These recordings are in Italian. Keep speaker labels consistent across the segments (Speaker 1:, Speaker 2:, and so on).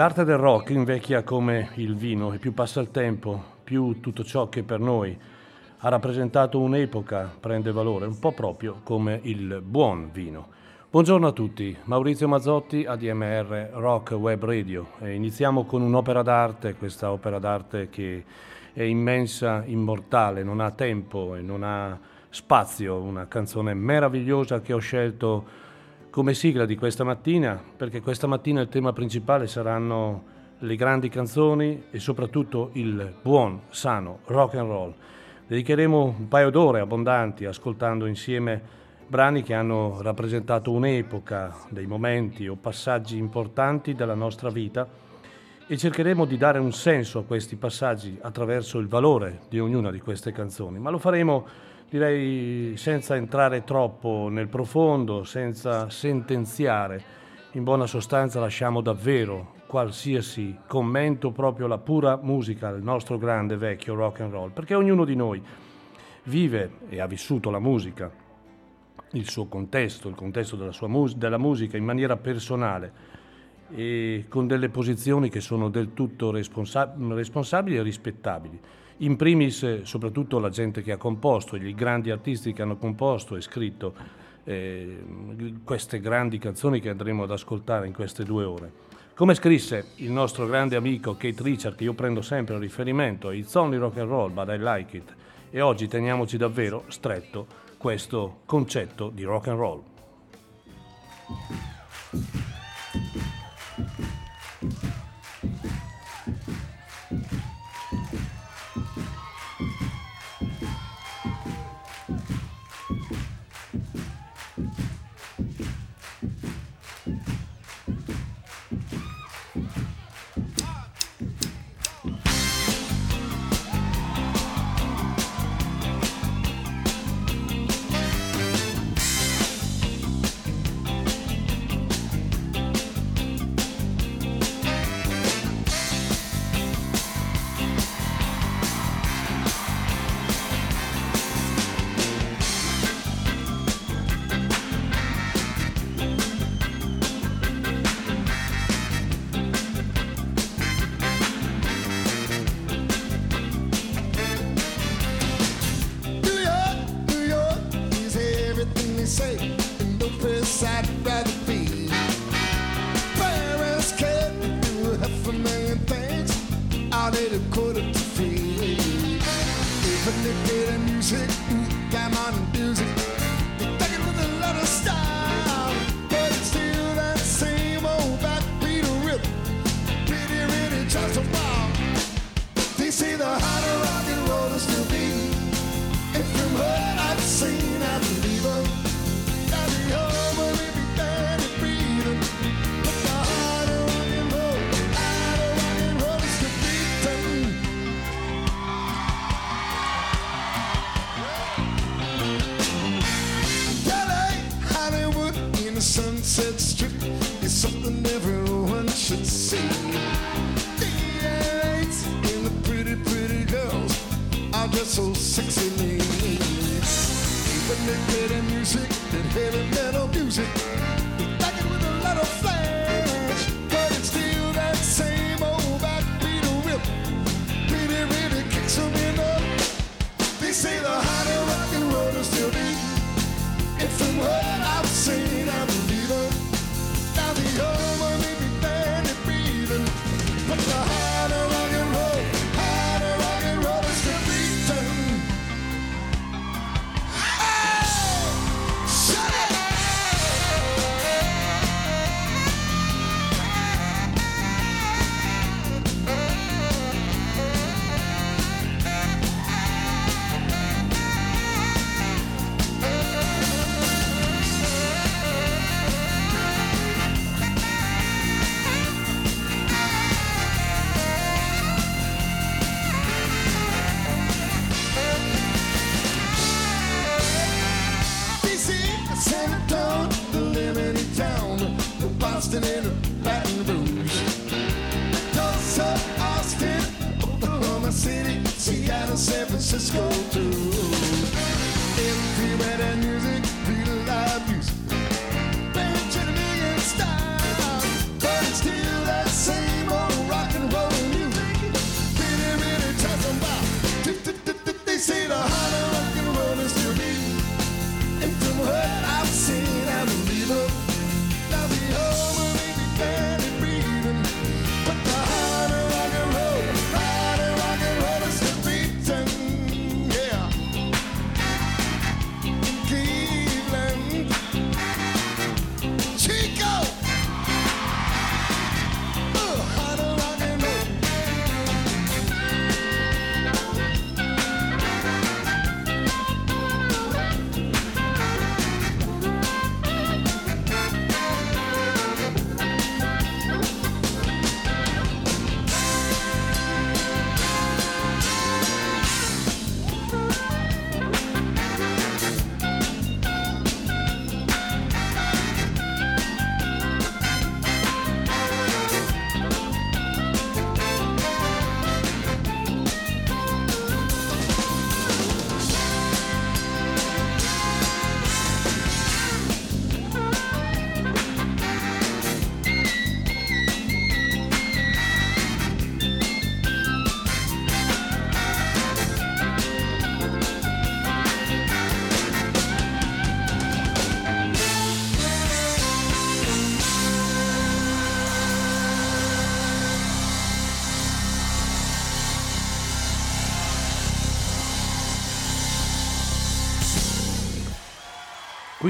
Speaker 1: L'arte del rock invecchia come il vino e più passa il tempo, più tutto ciò che per noi ha rappresentato un'epoca prende valore, un po' proprio come il buon vino. Buongiorno a tutti, Maurizio Mazzotti, ADMR Rock Web Radio. E iniziamo con un'opera d'arte, questa opera d'arte che è immensa, immortale, non ha tempo e non ha spazio, una canzone meravigliosa che ho scelto come sigla di questa mattina, perché questa mattina il tema principale saranno le grandi canzoni e soprattutto il buon, sano rock and roll. Dedicheremo un paio d'ore abbondanti ascoltando insieme brani che hanno rappresentato un'epoca, dei momenti o passaggi importanti della nostra vita e cercheremo di dare un senso a questi passaggi attraverso il valore di ognuna di queste canzoni, ma lo faremo direi senza entrare troppo nel profondo, senza sentenziare. In buona sostanza lasciamo davvero qualsiasi commento proprio alla pura musica, al nostro grande vecchio rock and roll, perché ognuno di noi vive e ha vissuto la musica, il suo contesto, il contesto della, mus- della musica in maniera personale e con delle posizioni che sono del tutto responsa- responsabili e rispettabili. In primis soprattutto la gente che ha composto, i grandi artisti che hanno composto e scritto eh, queste grandi canzoni che andremo ad ascoltare in queste due ore. Come scrisse il nostro grande amico Kate Richard, che io prendo sempre a riferimento, It's only rock and roll, but I like it. E oggi teniamoci davvero stretto questo concetto di rock and roll.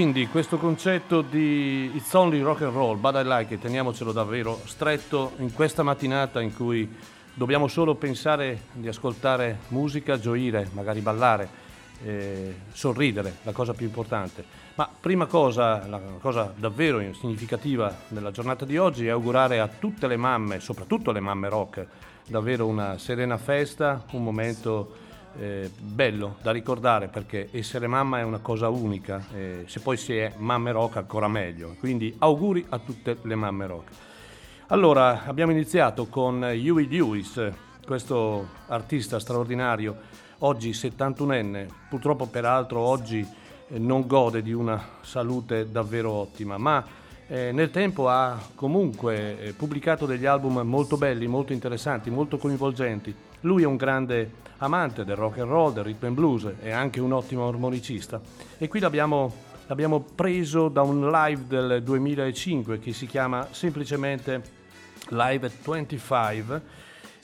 Speaker 1: Quindi questo concetto di It's only rock and roll, but I like it, teniamocelo davvero stretto in questa mattinata in cui dobbiamo solo pensare di ascoltare musica, gioire, magari ballare, eh, sorridere, la cosa più importante. Ma prima cosa, la cosa davvero significativa della giornata di oggi è augurare a tutte le mamme, soprattutto le mamme rock, davvero una serena festa, un momento eh, bello da ricordare perché essere mamma è una cosa unica, eh, se poi si è mamme rock ancora meglio, quindi auguri a tutte le mamme rock. Allora, abbiamo iniziato con Huey Lewis, questo artista straordinario, oggi 71enne, purtroppo peraltro oggi eh, non gode di una salute davvero ottima, ma eh, nel tempo ha comunque eh, pubblicato degli album molto belli, molto interessanti, molto coinvolgenti. Lui è un grande amante del rock and roll, del rhythm and blues, è anche un ottimo armonicista e qui l'abbiamo, l'abbiamo preso da un live del 2005 che si chiama semplicemente Live at 25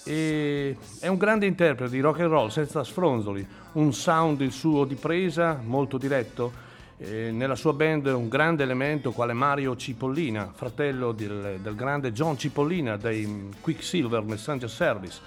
Speaker 1: E è un grande interprete di rock and roll senza sfronzoli, un sound il suo di presa molto diretto. E nella sua band un grande elemento quale Mario Cipollina, fratello del, del grande John Cipollina dei Quicksilver Messenger Service.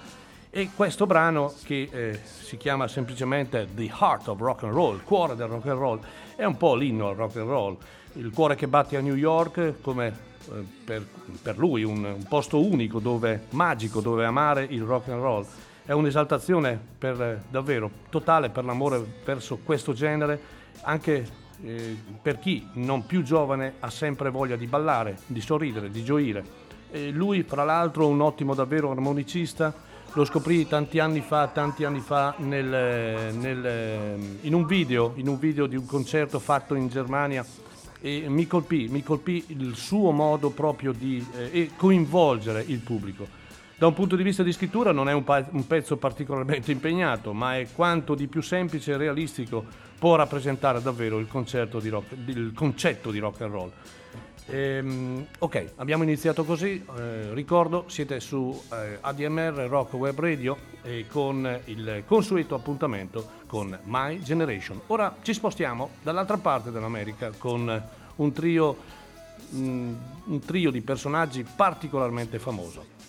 Speaker 1: E questo brano che eh, si chiama semplicemente The Heart of Rock and Roll, il cuore del rock and roll, è un po' l'inno al rock and roll, il cuore che batte a New York come eh, per, per, lui un, un, posto unico, dove, magico, dove amare il rock and roll. È un'esaltazione per, eh, davvero totale per l'amore verso questo genere, anche eh, per chi non più giovane ha sempre voglia di ballare, di sorridere, di gioire. E lui, fra l'altro, un ottimo davvero armonicista, lo scoprì tanti anni fa, tanti anni fa nel, nel, in, un video, in un video di un concerto fatto in Germania e mi colpì, mi colpì il suo modo proprio di eh, coinvolgere il pubblico. Da un punto di vista di scrittura non è un, pa- un, pezzo particolarmente impegnato, ma è quanto di più semplice e realistico può rappresentare davvero il, rock, il concetto di rock and roll. Ehm, ok, abbiamo iniziato così, eh, ricordo siete su eh, ADMR Rock Web Radio e con il consueto appuntamento con My Generation. Ora ci spostiamo dall'altra parte dell'America con un trio, mh, mm, un trio di personaggi particolarmente famoso.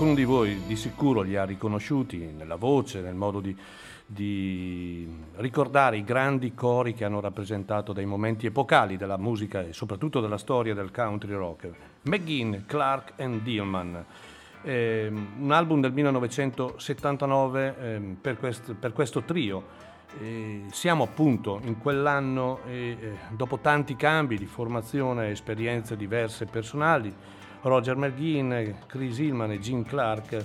Speaker 1: Qualcuno di voi di sicuro li ha riconosciuti nella voce, nel modo di, di, ricordare i grandi cori che hanno rappresentato dei momenti epocali della musica e soprattutto della storia del country rock. McGinn, Clark and Dillman. Eh, un album del 1979 eh, per, quest, per, questo trio. Eh, siamo appunto in quell'anno e dopo tanti cambi di formazione, esperienze diverse personali, Roger McGinn, Chris Hillman e Gene Clark,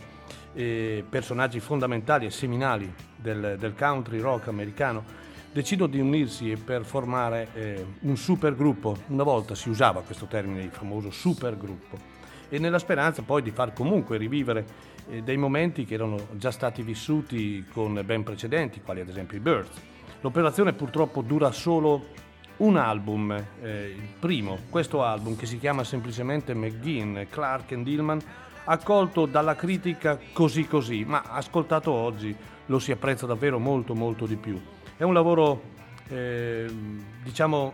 Speaker 1: eh, personaggi fondamentali e seminali del, del, country rock americano, decidono di unirsi per formare eh, un supergruppo. Una volta si usava questo termine, il famoso supergruppo, e nella speranza poi di far comunque rivivere eh, dei momenti che erano già stati vissuti con ben precedenti, quali ad esempio i Birds. L'operazione purtroppo dura solo un album, eh, il primo, questo album che si chiama semplicemente McGinn, Clark and Dillman, accolto dalla critica così così, ma ascoltato oggi lo si apprezza davvero molto molto di più. È un lavoro eh, diciamo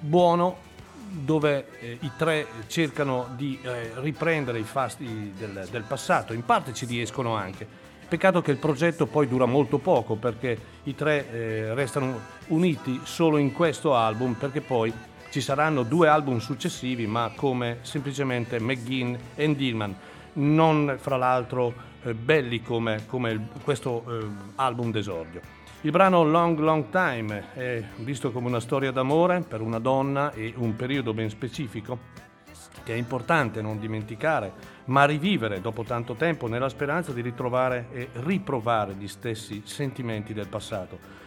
Speaker 1: buono dove eh, i tre cercano di eh, riprendere i fasti del, del passato, in parte ci riescono anche Peccato che il progetto poi dura molto poco perché i tre eh, restano uniti solo in questo album perché poi ci saranno due album successivi ma come semplicemente McGinn e Dillman, non fra l'altro eh, belli come, come questo eh, album d'esordio. Il brano Long Long Time è visto come una storia d'amore per una donna e un periodo ben specifico che è importante non dimenticare, ma rivivere dopo tanto tempo nella speranza di ritrovare e riprovare gli stessi sentimenti del passato.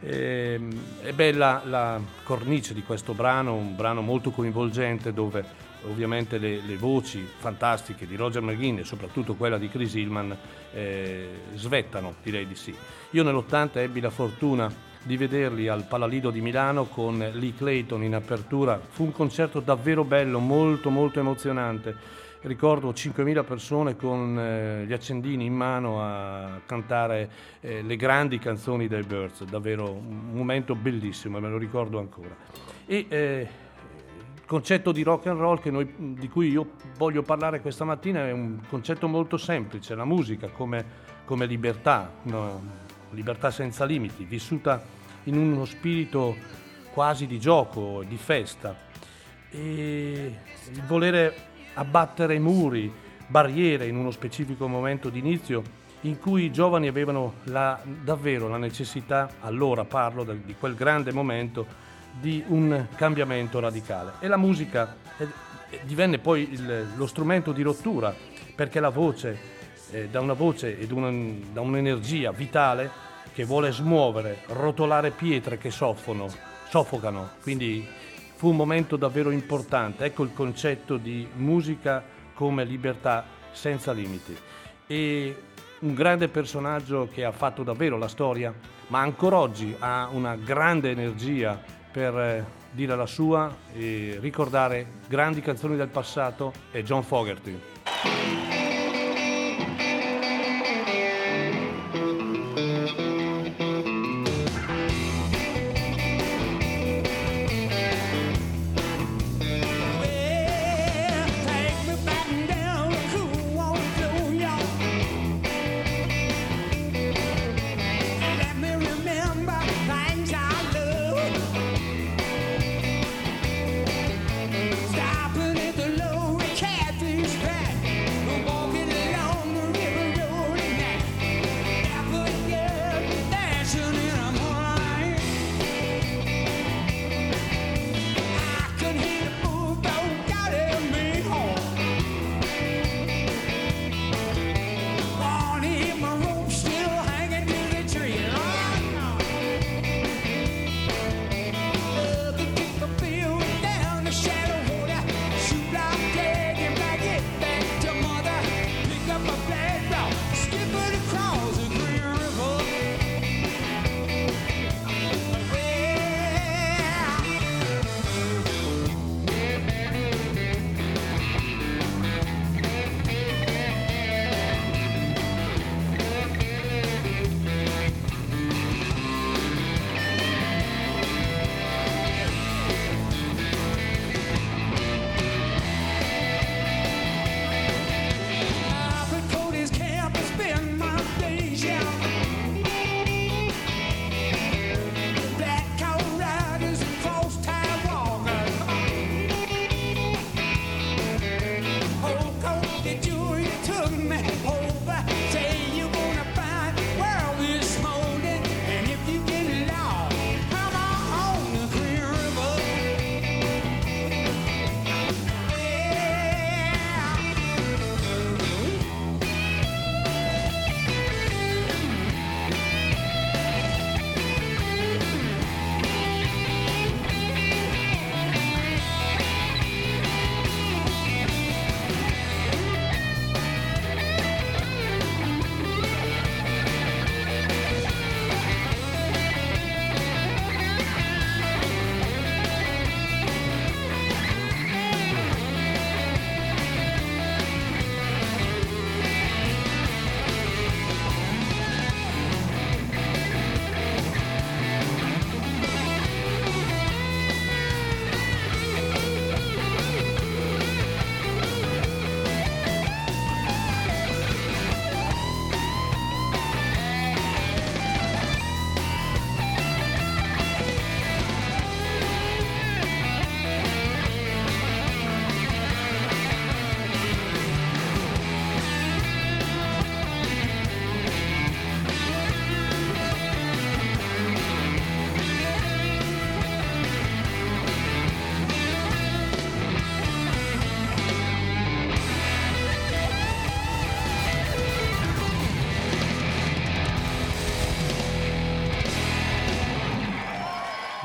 Speaker 1: E, ehm, è bella la cornice di questo brano, un brano molto coinvolgente dove ovviamente le, le voci fantastiche di Roger McGinn e soprattutto quella di Chris Hillman eh, svettano, direi di sì. Io nell'80 ebbi la fortuna di vederli al Palalido di Milano con Lee Clayton in apertura. Fu un concerto davvero bello, molto molto emozionante. Ricordo 5.000 persone con eh, gli accendini in mano a cantare eh, le grandi canzoni dei Birds, davvero un momento bellissimo, me lo ricordo ancora. E eh, concetto di rock and roll noi, di cui io voglio parlare questa mattina è un concetto molto semplice, la musica come, come libertà, no? Libertà senza limiti, vissuta in uno spirito quasi di gioco, di festa. E il volere abbattere muri, barriere in uno specifico momento d'inizio in cui i giovani avevano la, davvero la necessità, allora parlo del, di quel grande momento, di un cambiamento radicale. E la musica eh, divenne poi il, lo strumento di rottura, perché la voce eh, da una voce e un, da un'energia vitale che vuole smuovere, rotolare pietre che soffocano, soffocano. Quindi fu un momento davvero importante. Ecco il concetto di musica come libertà senza limiti. E un grande personaggio che ha fatto davvero la storia, ma ancora oggi ha una grande energia per eh, dire la sua e ricordare grandi canzoni del passato è John Fogerty.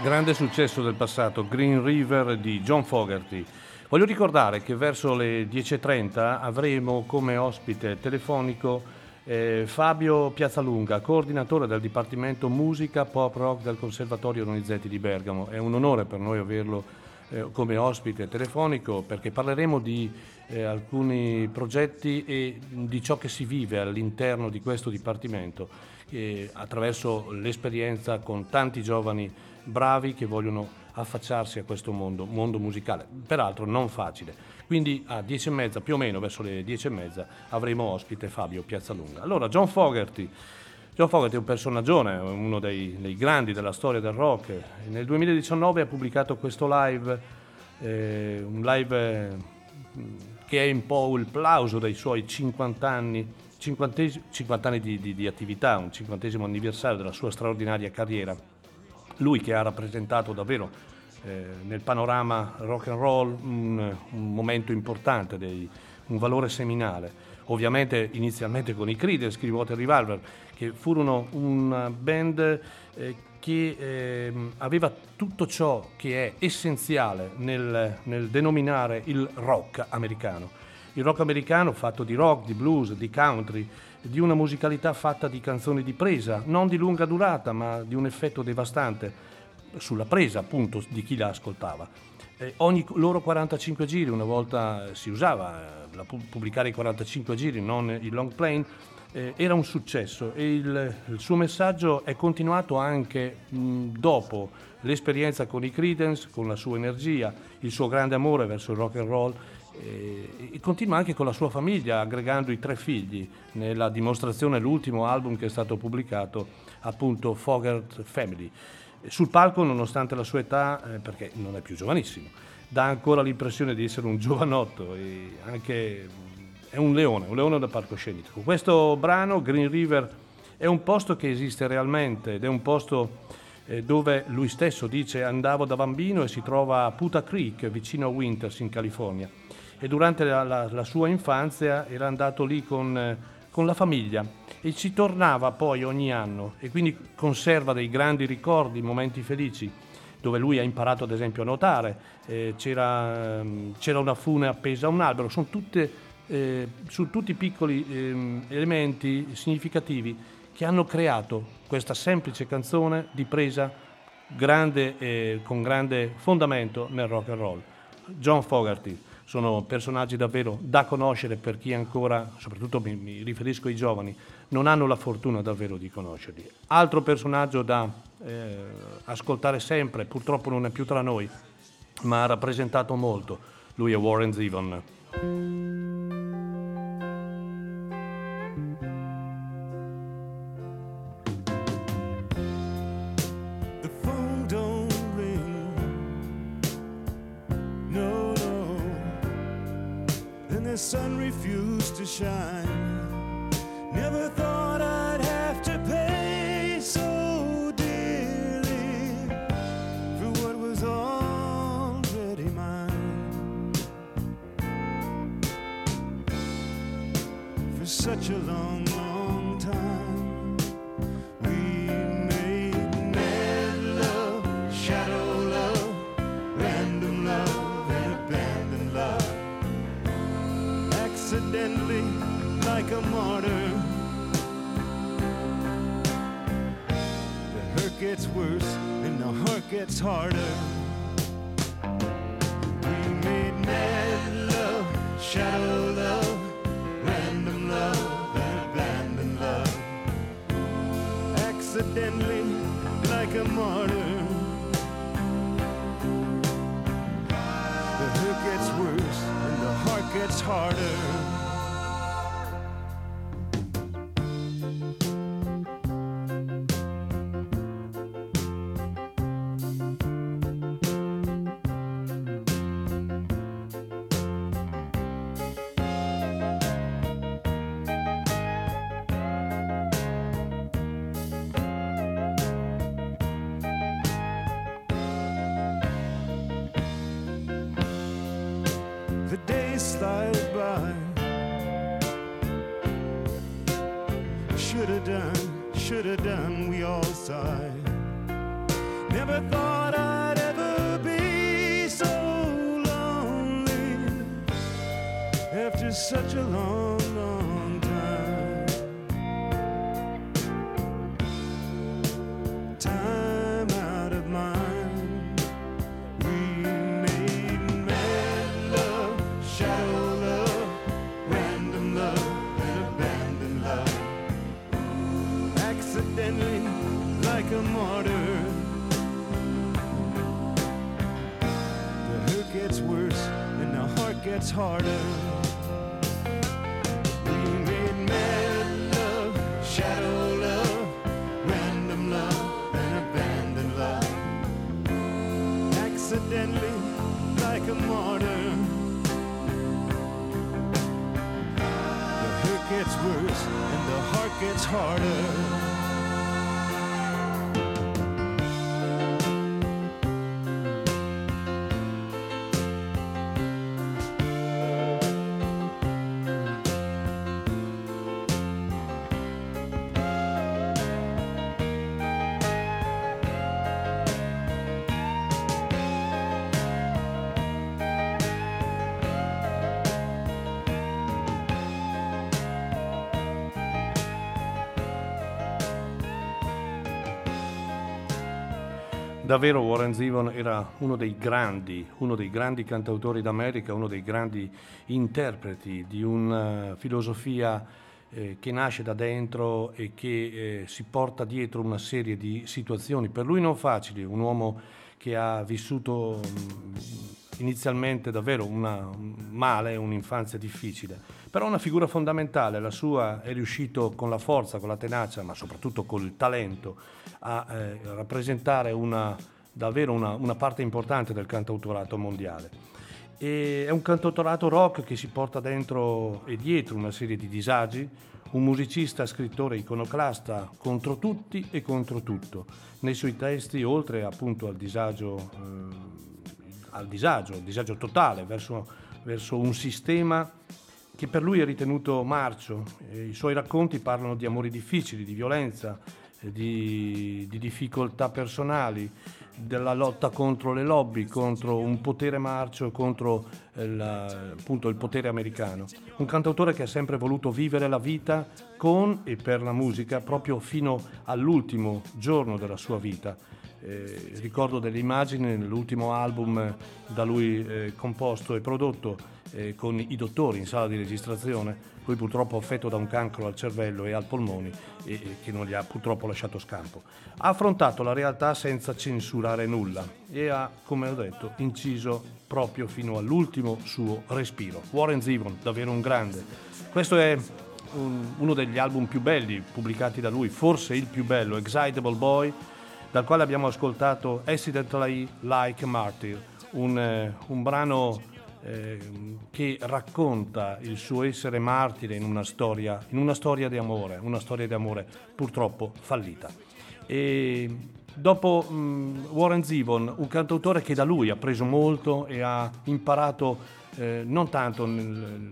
Speaker 1: Grande successo del passato, Green River di John Fogerty. Voglio ricordare che verso le 10.30 avremo come ospite telefonico eh, Fabio Piazzalunga, coordinatore del Dipartimento Musica Pop Rock del Conservatorio Donizetti di Bergamo. È un onore per noi averlo eh, come ospite telefonico perché parleremo di eh, alcuni progetti e di ciò che si vive all'interno di questo Dipartimento eh, attraverso l'esperienza con tanti giovani bravi che vogliono affacciarsi a questo mondo, mondo musicale, peraltro non facile. Quindi a 10 e mezza, più o meno verso le 10 e mezza, avremo ospite Fabio Piazzalunga. Allora, John Fogerty. John Fogerty è un personaggio, uno dei, dei, grandi della storia del rock. Nel 2019 ha pubblicato questo live, eh, un live eh, che è un po' il plauso dei suoi 50 anni, 50, 50 anni di, di, di attività, un cinquantesimo anniversario della sua straordinaria carriera lui che ha rappresentato davvero eh, nel panorama rock and roll un, un momento importante, dei, un valore seminale. Ovviamente inizialmente con i Creedence, Clearwater Revolver, che furono una band eh, che eh, aveva tutto ciò che è essenziale nel, nel denominare il rock americano. Il rock americano fatto di rock, di blues, di country, di una musicalità fatta di canzoni di presa, non di lunga durata, ma di un effetto devastante sulla presa appunto di chi la ascoltava. Eh, ogni loro 45 giri, una volta si usava eh, pubblicare i 45 giri, non il long plane, eh, era un successo e il, il, suo messaggio è continuato anche mh, dopo l'esperienza con i Credence, con la sua energia, il suo grande amore verso il rock and roll e, continua anche con la sua famiglia, aggregando i tre figli nella dimostrazione, l'ultimo album che è stato pubblicato, appunto Fogert Family. Sul palco, nonostante la sua età, eh, perché non è più giovanissimo, dà ancora l'impressione di essere un giovanotto e anche è un leone, un leone da palcoscenico. Questo brano, Green River, è un posto che esiste realmente ed è un posto eh, dove lui stesso dice andavo da bambino e si trova a Puta Creek, vicino a Winters in California e durante la, la, la sua infanzia era andato lì con, eh, con, la famiglia e ci tornava poi ogni anno e quindi conserva dei grandi ricordi, momenti felici dove lui ha imparato ad esempio a nuotare, eh, c'era, ehm, c'era, una fune appesa a un albero, sono tutte, eh, su tutti piccoli eh, elementi significativi che hanno creato questa semplice canzone di presa grande, con grande fondamento nel rock and roll. John Fogerty sono personaggi davvero da conoscere per chi ancora, soprattutto mi, mi, riferisco ai giovani, non hanno la fortuna davvero di conoscerli. Altro personaggio da eh, ascoltare sempre, purtroppo non è più tra noi, ma ha rappresentato molto, lui è Warren Zevon. Harder. Davvero Warren Zevon era uno dei grandi, uno dei grandi cantautori d'America, uno dei grandi interpreti di una filosofia eh, che nasce da dentro e che eh, si porta dietro una serie di situazioni per lui non facili, un uomo che ha vissuto mh, inizialmente davvero una, un male, un'infanzia difficile, però una figura fondamentale, la sua è riuscito con la forza, con la tenacia, ma soprattutto col talento a eh, rappresentare una, davvero una, una parte importante del cantautorato mondiale. E è un cantautorato rock che si porta dentro e dietro una serie di disagi, un musicista, scrittore iconoclasta contro tutti e contro tutto. Nei suoi testi, oltre appunto al disagio, eh, al disagio, al disagio totale verso, verso un sistema che per lui è ritenuto marcio. I suoi racconti parlano di amori difficili, di violenza, di, di, difficoltà personali, della lotta contro le lobby, contro un potere marcio, contro il, appunto, il potere americano. Un cantautore che ha sempre voluto vivere la vita con e per la musica proprio fino all'ultimo giorno della sua vita. Eh, ricordo delle immagini nell'ultimo album da lui eh, composto e prodotto eh, con i dottori in sala di registrazione. Lui purtroppo affetto da un cancro al cervello e ai polmoni e che non gli ha purtroppo lasciato scampo. Ha affrontato la realtà senza censurare nulla e ha, come ho detto, inciso proprio fino all'ultimo suo respiro. Warren Zevon, davvero un grande. Questo è un, uno degli album più belli pubblicati da lui, forse il più bello, Excitable Boy, dal quale abbiamo ascoltato Accidentally Like Martyr, un, eh, un brano eh, che racconta il suo essere martire in una storia, in una storia di amore, una storia di amore purtroppo fallita. E dopo mh, Warren Zevon, un cantautore che da lui ha preso molto e ha imparato eh, non tanto nel,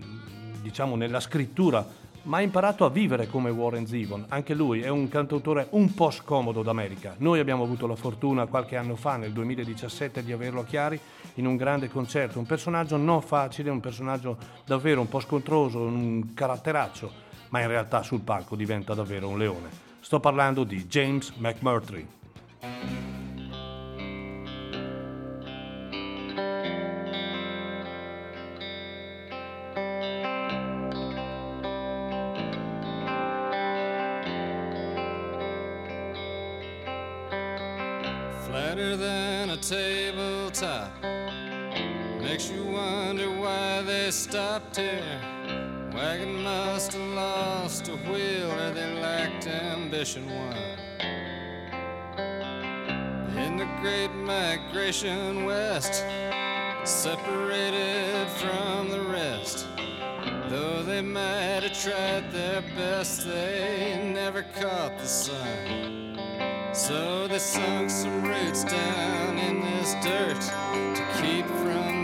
Speaker 1: diciamo, nella scrittura, ma ha imparato a vivere come Warren Zevon. Anche lui è un cantautore un po' scomodo d'America. Noi abbiamo avuto la fortuna qualche anno fa, nel 2017, di averlo a Chiari in un grande concerto. Un personaggio non facile, un personaggio davvero un po' scontroso, un caratteraccio, ma in realtà sul palco diventa davvero un leone. Sto parlando di James McMurtry.
Speaker 2: Than a tabletop. Makes you wonder why they stopped here. Wagon must have lost a wheel or they lacked ambition. Why? In the great migration west, separated from the rest. Though they might have tried their best, they never caught the sun. So they sunk some roots down in this dirt to keep from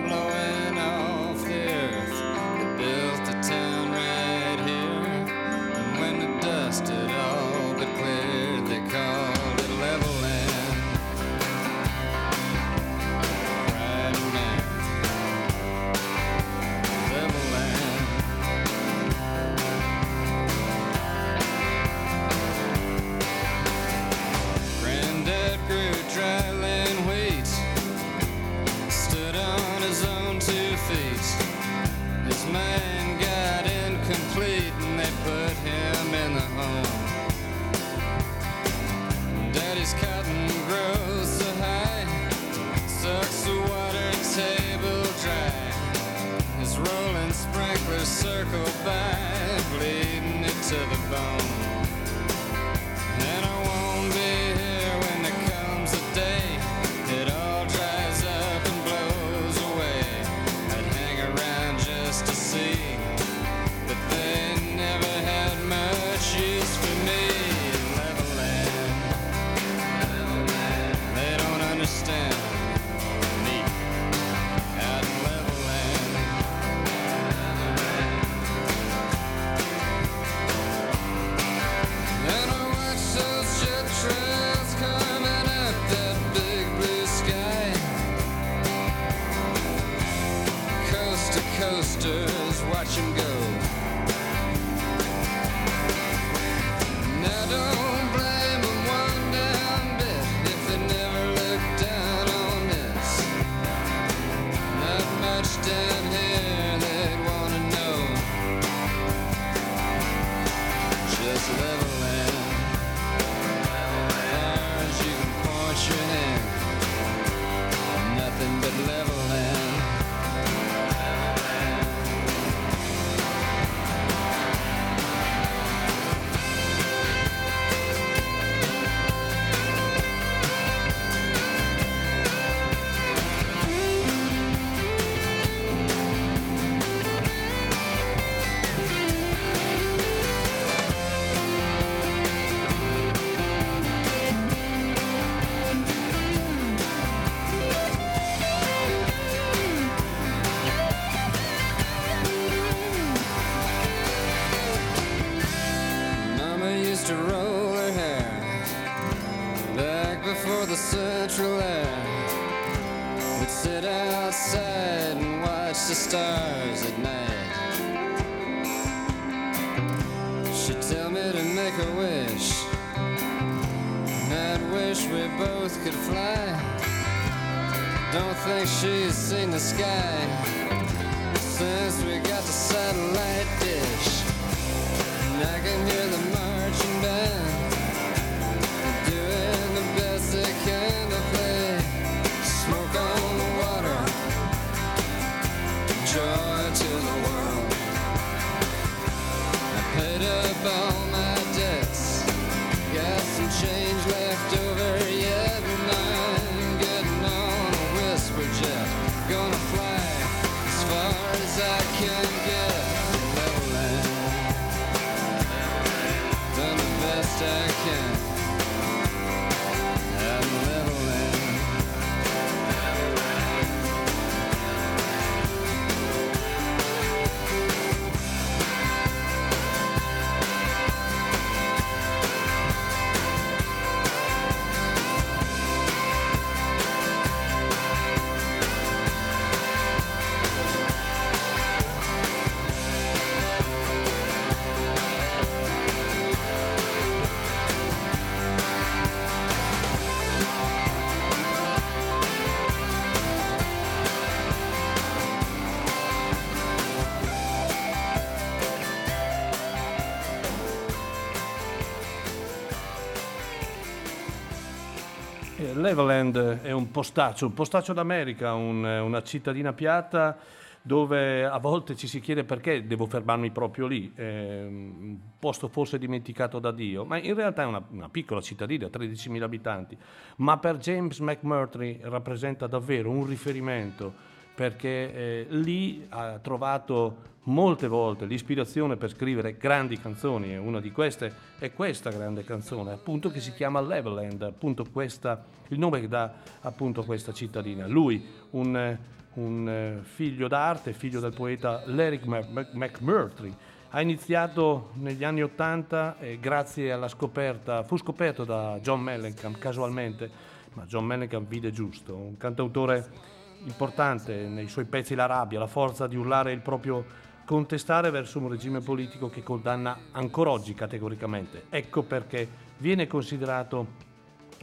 Speaker 2: Leveland
Speaker 1: è un postaccio, un postaccio d'America, un- una cittadina piatta dove a volte ci si chiede perché devo fermarmi proprio lì, è un posto forse dimenticato da Dio, ma in realtà è una, una piccola cittadina, 13.000 abitanti, ma per James McMurtry rappresenta davvero un riferimento perché eh, lì ha trovato molte volte l'ispirazione per scrivere grandi canzoni e una di queste è questa grande canzone appunto che si chiama Leveland appunto questa, il nome che dà appunto questa cittadina. Lui un, eh, un, eh, figlio d'arte figlio del poeta Mac- McMurtry ha iniziato negli anni 80 e grazie alla scoperta fu scoperto da John Mellencamp casualmente ma John Mellencamp vide giusto un cantautore importante nei suoi pezzi la rabbia, la forza di urlare il proprio contestare verso un regime politico che condanna ancora oggi categoricamente. Ecco perché viene considerato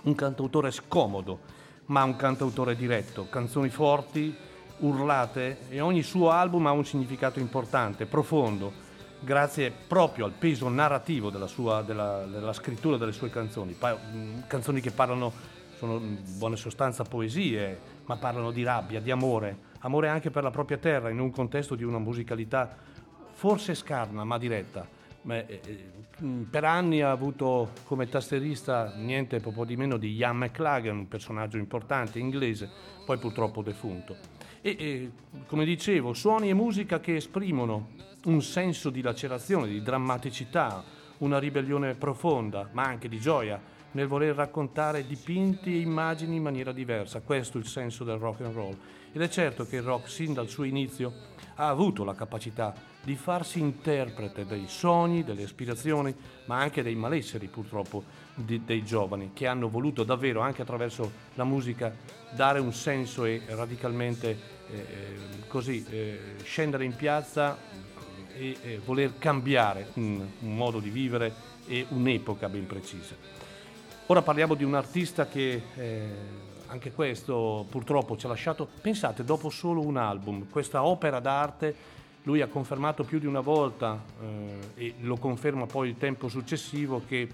Speaker 1: un cantautore scomodo, ma un cantautore diretto, canzoni forti, urlate e ogni suo album ha un significato importante, profondo, grazie proprio al peso narrativo della, sua, della, della scrittura delle sue canzoni, Pa- canzoni che parlano, sono in buona sostanza poesie, ma parlano di rabbia, di amore, amore anche per la propria terra in un contesto di una musicalità forse scarna ma diretta. Eh, eh, per anni ha avuto come tastierista niente proprio di meno di Ian McLagan, un personaggio importante inglese, poi purtroppo defunto. E, e come dicevo, suoni e musica che esprimono un senso di lacerazione, di drammaticità, una ribellione profonda, ma anche di gioia nel voler raccontare dipinti e immagini in maniera diversa. Questo è il senso del rock and roll. Ed è certo che il rock sin dal suo inizio ha avuto la capacità di farsi interprete dei sogni, delle aspirazioni, ma anche dei malesseri purtroppo di, dei giovani che hanno voluto davvero anche attraverso la musica dare un senso e radicalmente eh, così eh, scendere in piazza e eh, voler cambiare un, un modo di vivere e un'epoca ben precisa. Ora parliamo di un artista che eh, anche questo purtroppo ci ha lasciato, pensate, dopo solo un album, questa opera d'arte, lui ha confermato più di una volta eh, e lo conferma poi il tempo successivo che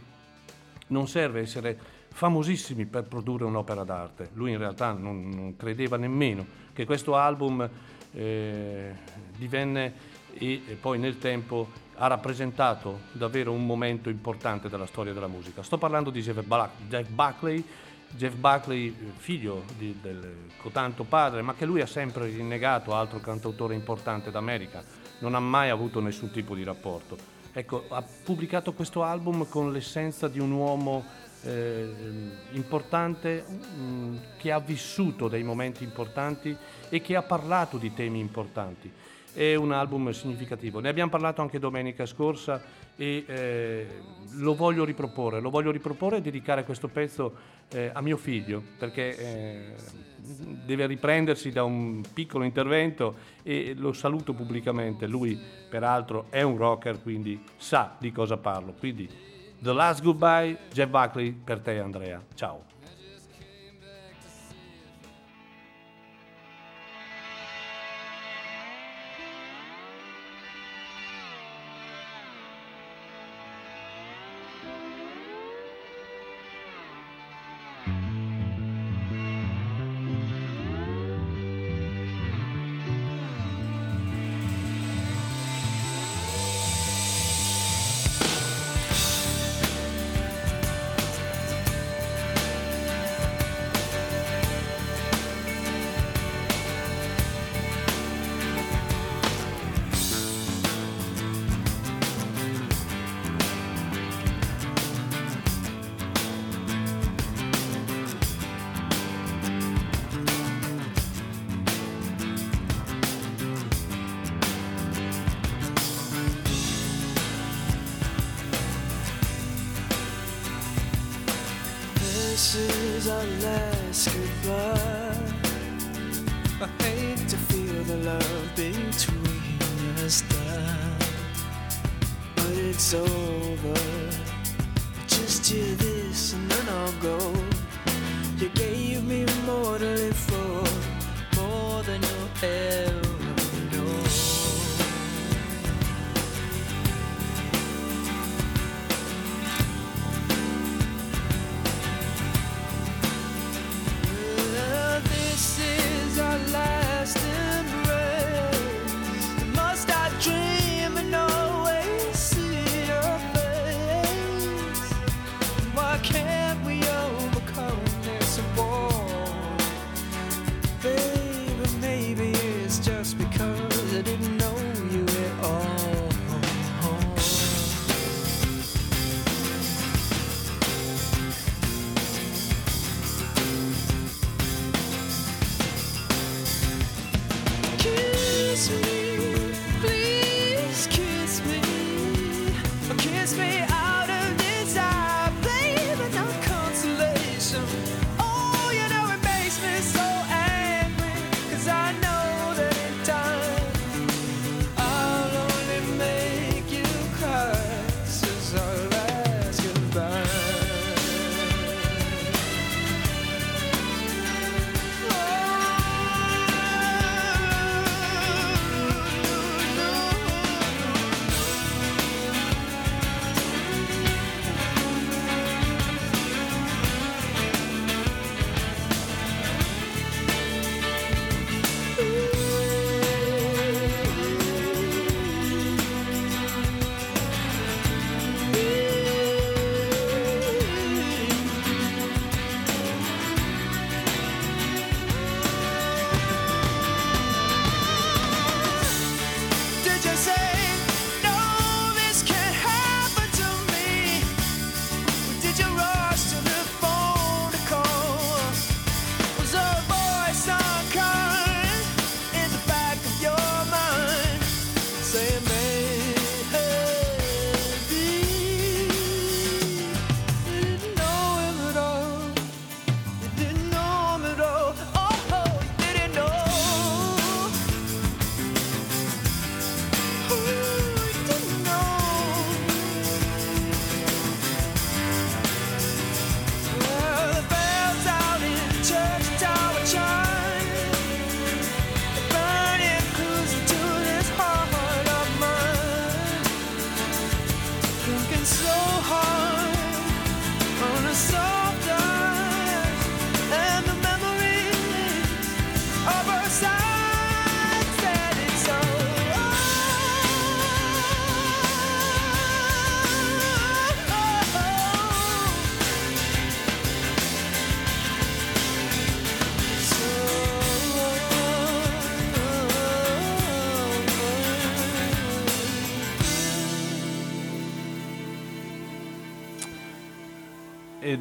Speaker 1: non serve essere famosissimi per produrre un'opera d'arte. Lui in realtà non, non credeva nemmeno che questo album eh, divenne e poi nel tempo ha rappresentato davvero un momento importante della storia della musica. Sto parlando di Jeff, Buckley, Jeff Buckley, figlio di, del cotanto padre, ma che lui ha sempre rinnegato, altro cantautore importante d'America, non ha mai avuto nessun tipo di rapporto. Ecco, ha pubblicato questo album con l'essenza di un uomo eh, importante mh, mm, che ha vissuto dei momenti importanti e che ha parlato di temi importanti è un album significativo. Ne abbiamo parlato anche domenica scorsa e eh, lo voglio riproporre, lo voglio riproporre e dedicare questo pezzo eh, a mio figlio perché eh, deve riprendersi da un piccolo intervento e lo saluto pubblicamente. Lui peraltro è un rocker, quindi sa di cosa parlo. Quindi The Last Goodbye, Jeff Buckley per te Andrea. Ciao.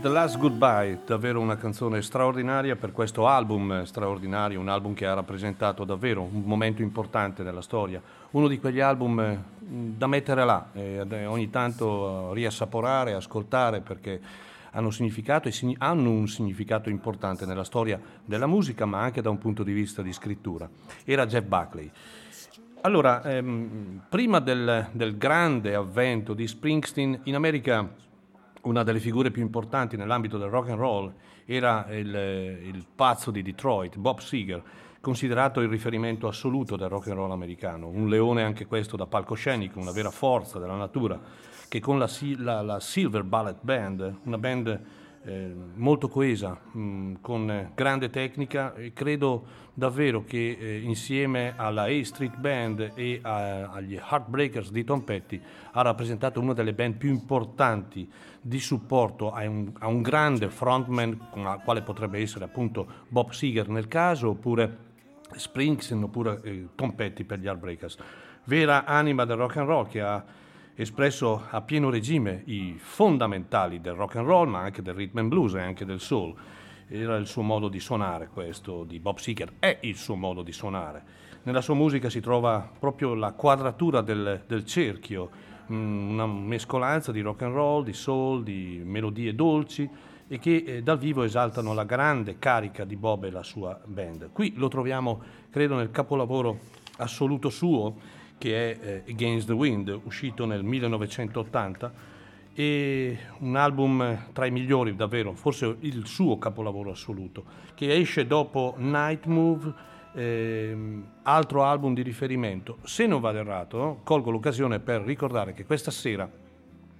Speaker 1: The Last Goodbye, davvero una canzone straordinaria per questo album straordinario, un album che ha rappresentato davvero un momento importante nella storia, uno di quegli album eh, da mettere là e ogni tanto riassaporare, ascoltare perché hanno significato e hanno un significato importante nella storia della musica ma anche da un punto di vista di scrittura. Era Jeff Buckley. Allora, ehm, prima del, del grande avvento di Springsteen in America una delle figure più importanti nell'ambito del rock and roll era il, il pazzo di Detroit, Bob Seger, considerato il riferimento assoluto del rock and roll americano, un leone anche questo da palcoscenico, una vera forza della natura, che con la, la, la Silver Ballet Band, una band eh, molto coesa, mh, mm, con grande tecnica e credo davvero che eh, insieme alla A Street Band e a, agli Heartbreakers di Tom Petty ha rappresentato una delle band più importanti di supporto a un, a un grande frontman quale potrebbe essere appunto Bob Seger nel caso oppure Springsteen oppure eh, Tom Petty per gli Heartbreakers. Vera anima del rock and roll che ha espresso a pieno regime i fondamentali del rock and roll, ma anche del rhythm and blues e anche del soul. Era il suo modo di suonare questo di Bob Seger, è il suo modo di suonare. Nella sua musica si trova proprio la quadratura del, del cerchio, mm, una mescolanza di rock and roll, di soul, di melodie dolci e che eh, dal vivo esaltano la grande carica di Bob e la sua band. Qui lo troviamo, credo, nel capolavoro assoluto suo, che è eh, Against the Wind, uscito nel 1980 e un album tra i migliori davvero, forse il suo capolavoro assoluto, che esce dopo Night Move, ehm, altro album di riferimento. Se non vado errato, colgo l'occasione per ricordare che questa sera,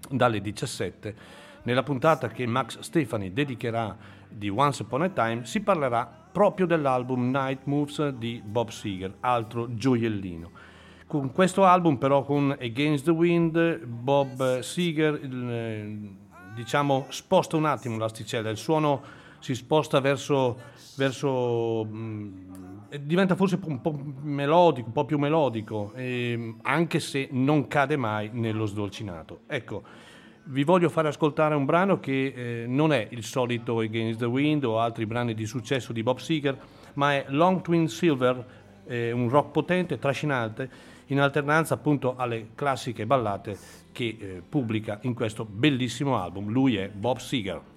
Speaker 1: dalle 17, nella puntata che Max Stefani dedicherà di Once Upon a Time, si parlerà proprio dell'album Night Moves di Bob Seger, altro gioiellino. Con questo album però con Against the Wind Bob Seger eh, diciamo sposta un attimo l'asticella, il suono si sposta verso, verso mm, diventa forse un po' melodico, un po' più melodico, eh, anche se non cade mai nello sdolcinato. Ecco, vi voglio fare ascoltare un brano che eh, non è il solito Against the Wind o altri brani di successo di Bob Seger, ma è Long Twin Silver, eh, un rock potente, trascinante, in alternanza appunto alle classiche ballate che eh, pubblica in questo bellissimo album. Lui è Bob Seger.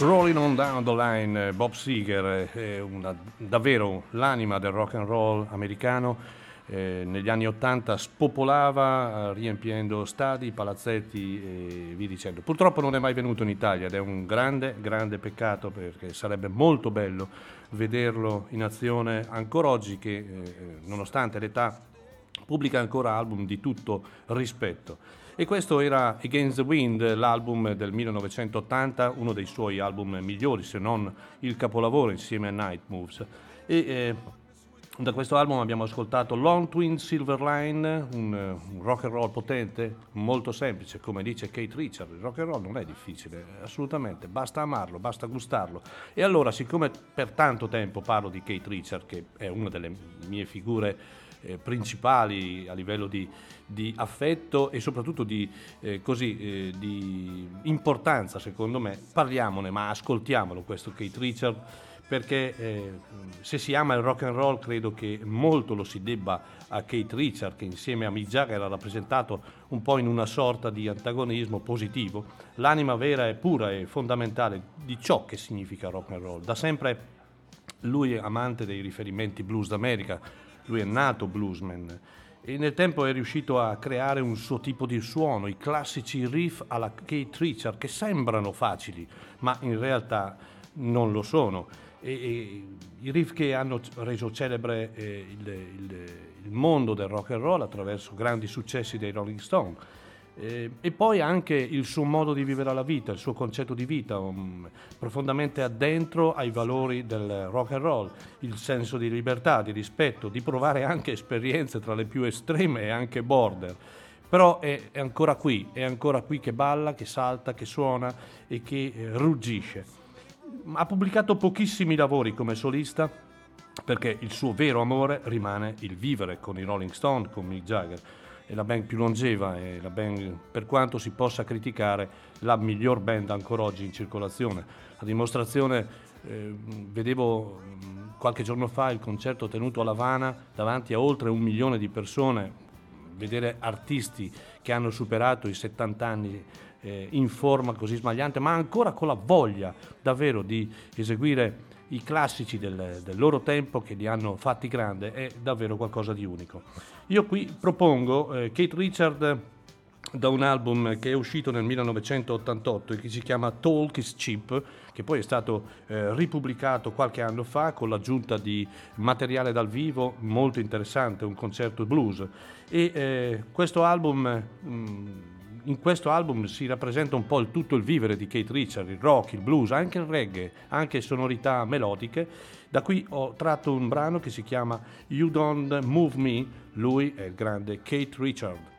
Speaker 1: Rolling on Down the Line, Bob Seger è una, davvero l'anima del rock and roll americano. Eh, negli anni Ottanta spopolava eh, riempiendo stadi, palazzetti e via dicendo. Purtroppo non è mai venuto in Italia ed è un grande, grande peccato perché sarebbe molto bello vederlo in azione ancora oggi che eh, nonostante l'età pubblica ancora album di tutto rispetto. E questo era Against the Wind, l'album del 1980, uno dei suoi album migliori, se non il capolavoro insieme a Night Moves. E, eh, da questo album abbiamo ascoltato Long Twin Silver Line, un, un, rock and roll potente, molto semplice, come dice Kate Richard. Il rock and roll non è difficile, assolutamente, basta amarlo, basta gustarlo. E allora, siccome per tanto tempo parlo di Kate Richard, che è una delle mie figure eh, principali a livello di, di, affetto e soprattutto di, eh, così, eh, di importanza, secondo me, parliamone, ma ascoltiamolo questo Kate Richard perché eh, se si ama il rock and roll credo che molto lo si debba a Kate Richard che insieme a Mick Jagger ha rappresentato un po' in una sorta di antagonismo positivo. L'anima vera e pura e fondamentale di ciò che significa rock and roll. Da sempre lui è amante dei riferimenti blues d'America, lui è nato bluesman e nel tempo è riuscito a creare un suo tipo di suono, i classici riff alla Kate Richard che sembrano facili ma in realtà non lo sono e, e, i riff che hanno reso celebre eh, il, il, il, mondo del rock and roll attraverso grandi successi dei Rolling Stone. Eh, e poi anche il suo modo di vivere la vita, il suo concetto di vita, um, profondamente addentro ai valori del rock and roll, il senso di libertà, di rispetto, di provare anche esperienze tra le più estreme e anche border. Però è, è ancora qui, è ancora qui che balla, che salta, che suona e che eh, ruggisce ha pubblicato pochissimi lavori come solista perché il suo vero amore rimane il vivere con i Rolling Stone, con Mick Jagger. È la band più longeva e la band, per quanto si possa criticare, la miglior band ancora oggi in circolazione. La dimostrazione, eh, vedevo qualche giorno fa il concerto tenuto a Lavana davanti a oltre un milione di persone, vedere artisti che hanno superato i 70 anni eh, in forma così smagliante, ma ancora con la voglia davvero di eseguire i classici del, del, loro tempo che li hanno fatti grande, è davvero qualcosa di unico. Io qui propongo eh, Kate Richard da un album che è uscito nel 1988 e che si chiama Talk is Cheap, che poi è stato eh, ripubblicato qualche anno fa con l'aggiunta di materiale dal vivo molto interessante, un concerto blues. E eh, questo album mh, mm, in questo album si rappresenta un po' il tutto il vivere di Kate Richard, il rock, il blues, anche il reggae, anche sonorità melodiche. Da qui ho tratto un brano che si chiama You Don't Move Me, lui è il grande Kate Richard.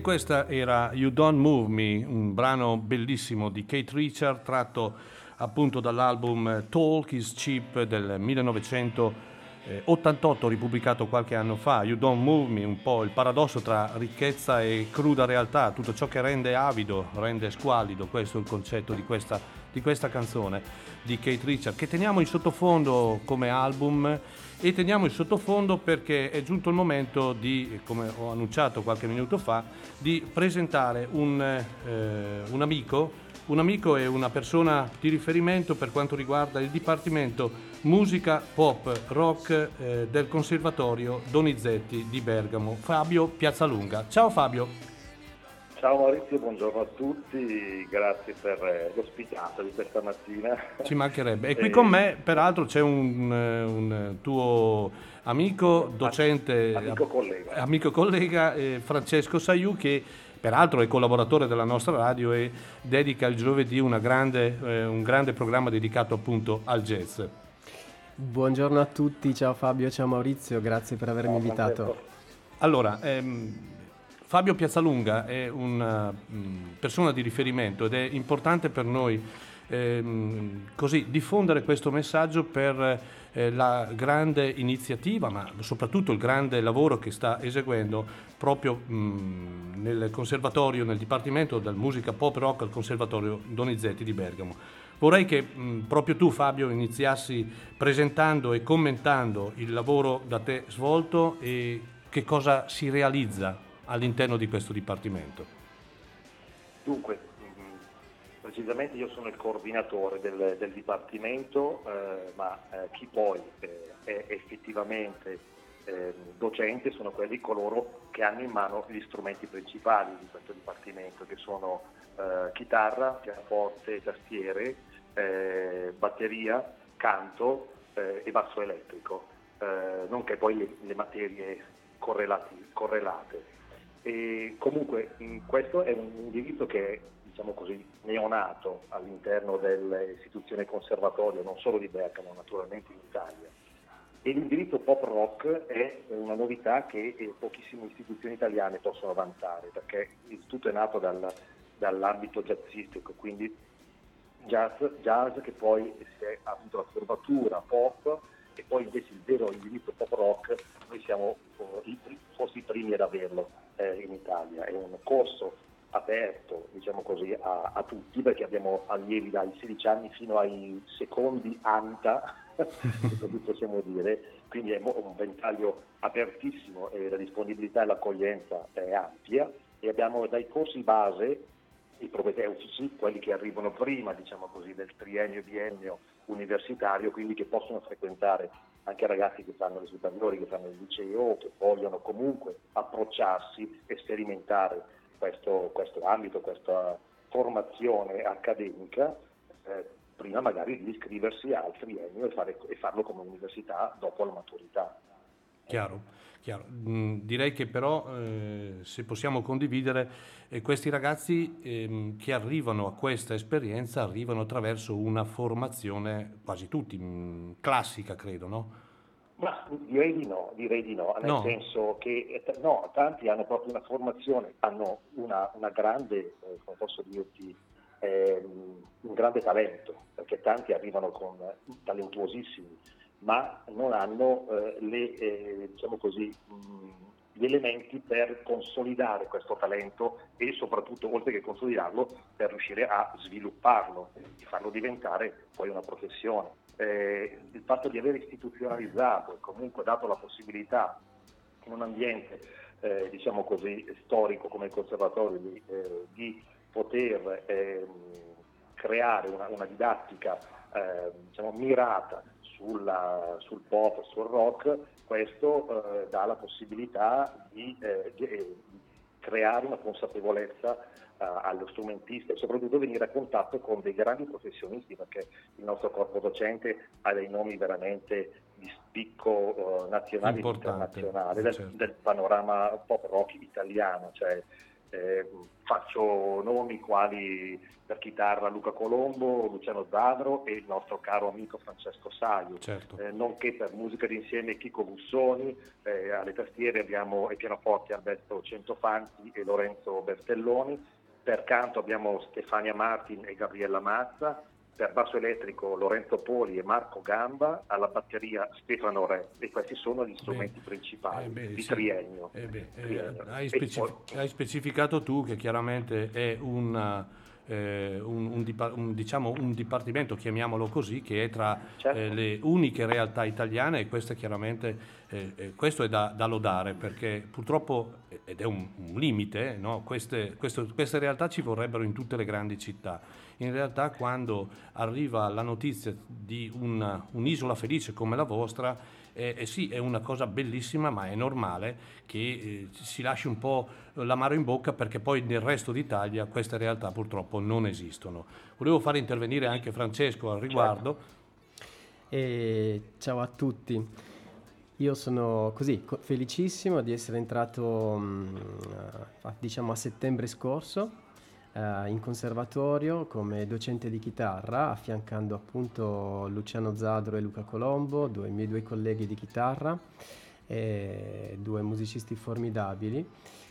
Speaker 1: E questa era You Don't Move Me, un brano bellissimo di Kate Richard tratto appunto dall'album Talk is Cheap del 1988 ripubblicato qualche anno fa. You Don't Move Me, un po' il paradosso tra ricchezza e cruda realtà, tutto ciò che rende avido, rende squallido, questo è il concetto di questa, di questa canzone di Kate Richard che teniamo in sottofondo come album e teniamo in sottofondo perché è giunto il momento di, come ho annunciato qualche minuto fa, di presentare un, eh, un amico, un amico e una persona di riferimento per quanto riguarda il Dipartimento Musica Pop Rock eh, del Conservatorio Donizetti di Bergamo, Fabio Piazzalunga. Ciao Fabio.
Speaker 3: Ciao Maurizio, buongiorno a tutti, grazie per eh, l'ospitata di questa mattina.
Speaker 1: Ci mancherebbe. E qui
Speaker 3: Eh,
Speaker 1: con me, peraltro, c'è un, eh, un tuo amico, docente,
Speaker 3: Amico collega.
Speaker 1: amico collega, eh, Francesco Saiu, che peraltro è collaboratore della nostra radio e dedica il giovedì una grande, eh, un grande programma dedicato appunto al jazz.
Speaker 4: Buongiorno a tutti, ciao Fabio, ciao Maurizio, grazie per avermi invitato.
Speaker 1: Allora, ehm, Fabio Piazzalunga è una mm, persona di riferimento ed è importante per noi ehm, così diffondere questo messaggio per eh, la grande iniziativa, ma soprattutto il grande lavoro che sta eseguendo proprio mm, nel conservatorio, nel Dipartimento della Musica Pop Rock al Conservatorio Donizetti di Bergamo. Vorrei che mh, proprio tu Fabio iniziassi presentando e commentando il lavoro da te svolto e che cosa si realizza all'interno di questo dipartimento.
Speaker 3: Dunque, mh, precisamente io sono il coordinatore del, del dipartimento, eh, ma eh, chi poi eh, è effettivamente eh, docente sono quelli coloro che hanno in mano gli strumenti principali di questo dipartimento, che sono eh, chitarra, pianoforte, tastiere, eh, batteria, canto eh, e basso elettrico, nonché poi le, le materie correlate. E comunque questo è un indirizzo che è diciamo così, neonato all'interno dell'istituzione conservatorio, non solo di Bergamo, naturalmente in Italia. E l'indirizzo pop rock è una novità che eh, pochissime istituzioni italiane possono vantare, perché tutto è nato dal- dall'ambito jazzistico, quindi jazz, jazz che poi si è avuto la curvatura pop e poi invece il vero indirizzo pop rock noi siamo pri- forse i primi ad averlo eh, in Italia. È un corso aperto diciamo così, a, a tutti perché abbiamo allievi dai 16 anni fino ai secondi ANTA, così possiamo dire, quindi è un ventaglio apertissimo e la disponibilità e l'accoglienza è ampia e abbiamo dai corsi base i propedeutici, quelli che arrivano prima diciamo così, del triennio biennio universitario, quindi che possono frequentare anche ragazzi che fanno le superiori, che fanno il liceo, che vogliono comunque approcciarsi e sperimentare questo, questo ambito, questa formazione accademica, eh, prima magari di iscriversi al triennio e, fare- e farlo come università dopo la maturità.
Speaker 1: Chiaro, chiaro. Mm, direi che però eh, se possiamo condividere eh, questi ragazzi ehm, che arrivano a questa esperienza arrivano attraverso una formazione quasi tutti mm, classica, credo, no?
Speaker 3: Ma direi di no, direi di no, nel
Speaker 1: No.
Speaker 3: senso che eh, no, tanti hanno proprio una formazione, hanno una, una grande, eh, come posso dirti, ehm, un grande talento, perché tanti arrivano con eh, talentuosissimi, ma non hanno eh, le, eh, diciamo così, gli elementi per consolidare questo talento e soprattutto, oltre che consolidarlo, per riuscire a svilupparlo e farlo diventare poi una professione. Eh, il fatto di aver istituzionalizzato e comunque dato la possibilità in un ambiente eh, diciamo così, storico come il conservatorio di, eh, di poter ehm, creare una, una didattica eh, diciamo, mirata sulla, sul pop, sul rock, questo eh, dà la possibilità di, eh, di eh, creare una consapevolezza eh, allo strumentista e soprattutto venire a contatto con dei grandi professionisti perché il nostro corpo docente ha dei nomi veramente di spicco eh, nazionale e internazionale del,
Speaker 1: certo.
Speaker 3: del panorama pop rock italiano. Cioè, eh, faccio nomi quali per chitarra Luca Colombo, Luciano Zadro e il nostro caro amico Francesco Saio,
Speaker 1: Certo.
Speaker 3: eh, nonché per musica d'insieme Chico Bussoni, eh, alle tastiere abbiamo ai pianoforti Alberto Centofanti e Lorenzo Bertelloni, per canto abbiamo Stefania Martin e Gabriella Mazza, per basso elettrico Lorenzo Poli e Marco Gamba, alla batteria Stefano Re e questi sono gli strumenti principali
Speaker 1: Eh beh,
Speaker 3: di
Speaker 1: sì.
Speaker 3: triennio.
Speaker 1: Eh beh, eh,
Speaker 3: Triennio.
Speaker 1: hai, specif- hai specificato tu che chiaramente è un, eh, un- un un, diciamo, un dipartimento, chiamiamolo così, che è tra
Speaker 3: Certo.
Speaker 1: eh, le uniche realtà italiane e questo è chiaramente eh, eh, questo è da, da lodare perché purtroppo, eh, ed è un, un limite, no? queste, questo- queste realtà ci vorrebbero in tutte le grandi città. In realtà quando arriva la notizia di una- un'isola felice come la vostra, eh, eh sì, è una cosa bellissima, ma è normale che eh, si lasci un po' l'amaro in bocca perché poi nel resto d'Italia queste realtà purtroppo non esistono. Volevo fare intervenire anche Francesco al riguardo.
Speaker 4: E ciao a tutti. Io sono così co- felicissimo di essere entrato mm, diciamo a settembre scorso eh, in conservatorio come docente di chitarra, affiancando appunto Luciano Zadro e Luca Colombo, due miei due colleghi di chitarra, e due musicisti formidabili.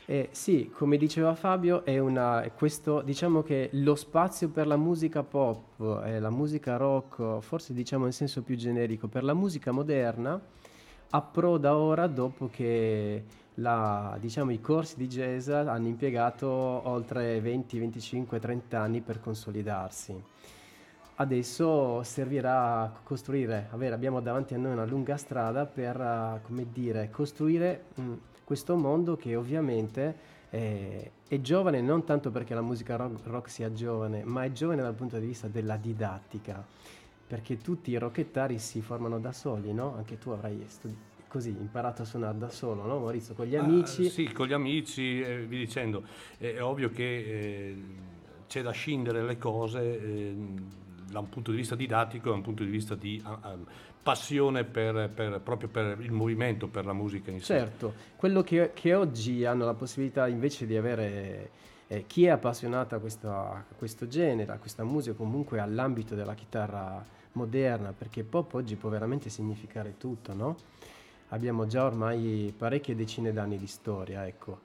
Speaker 4: E sì, come diceva Fabio, è una, questo, diciamo che lo spazio per la musica pop e la musica rock, forse diciamo in senso più generico, per la musica moderna, approda ora dopo che la- diciamo, i corsi di jazz hanno impiegato oltre 20, 25, 30 anni per consolidarsi. Adesso servirà a costruire, avere, abbiamo davanti a noi una lunga strada per, eh, come dire, costruire mh, questo mondo che ovviamente è, è giovane non tanto perché la musica rock, rock sia giovane, ma è giovane dal punto di vista della didattica, perché tutti i rockettari si formano da soli, no? Anche tu avrai studi- così imparato a suonare da solo, no Maurizio? Con gli
Speaker 1: Ah,
Speaker 4: amici.
Speaker 1: sì, con gli amici e vi dicendo. È, ovvio che eh, c'è da scindere le cose eh, da un punto di vista didattico e da un punto di vista di ah, ah, passione per, per- proprio per il movimento, per la musica in sé.
Speaker 4: Certo, quello che, che oggi hanno la possibilità invece di avere eh, chi è appassionato a questo, a questo genere, a questa musica, comunque all'ambito della chitarra moderna, perché pop oggi può veramente significare tutto, no? Abbiamo già ormai parecchie decine d'anni di storia, ecco.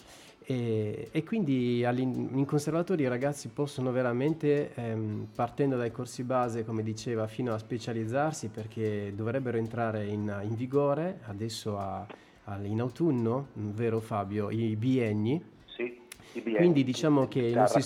Speaker 4: E, e quindi in conservatori i ragazzi possono veramente, ehm, partendo dai corsi base, come diceva, fino a specializzarsi, perché dovrebbero entrare in, in vigore adesso a- al- in autunno, vero Fabio, i bienni.
Speaker 3: Sì, i bienni,
Speaker 4: Quindi diciamo che i nostri-.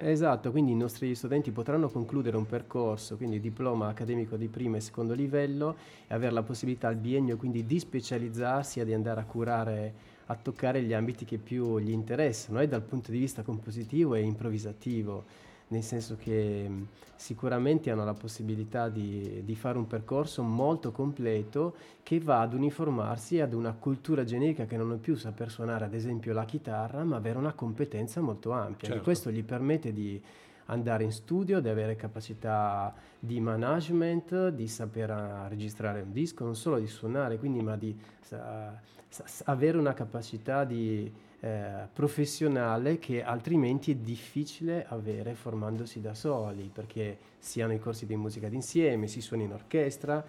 Speaker 4: Esatto, quindi i nostri studenti potranno concludere un percorso, quindi diploma accademico di primo e secondo livello e avere la possibilità al biennio quindi di specializzarsi e di andare a curare, a toccare gli ambiti che più gli interessano, e dal punto di vista compositivo e improvvisativo, nel senso che mh, sicuramente hanno la possibilità di, di fare un percorso molto completo che va ad uniformarsi ad una cultura generica che non è più saper suonare ad esempio la chitarra, ma avere una competenza molto ampia. E
Speaker 1: Certo.
Speaker 4: questo gli permette di andare in studio, di avere capacità di management, di saper eh, registrare un disco, non solo di suonare, quindi, ma di sa- sa- avere una capacità di, eh, professionale che altrimenti è difficile avere formandosi da soli, perché si hanno i corsi di musica d'insieme, si suona in orchestra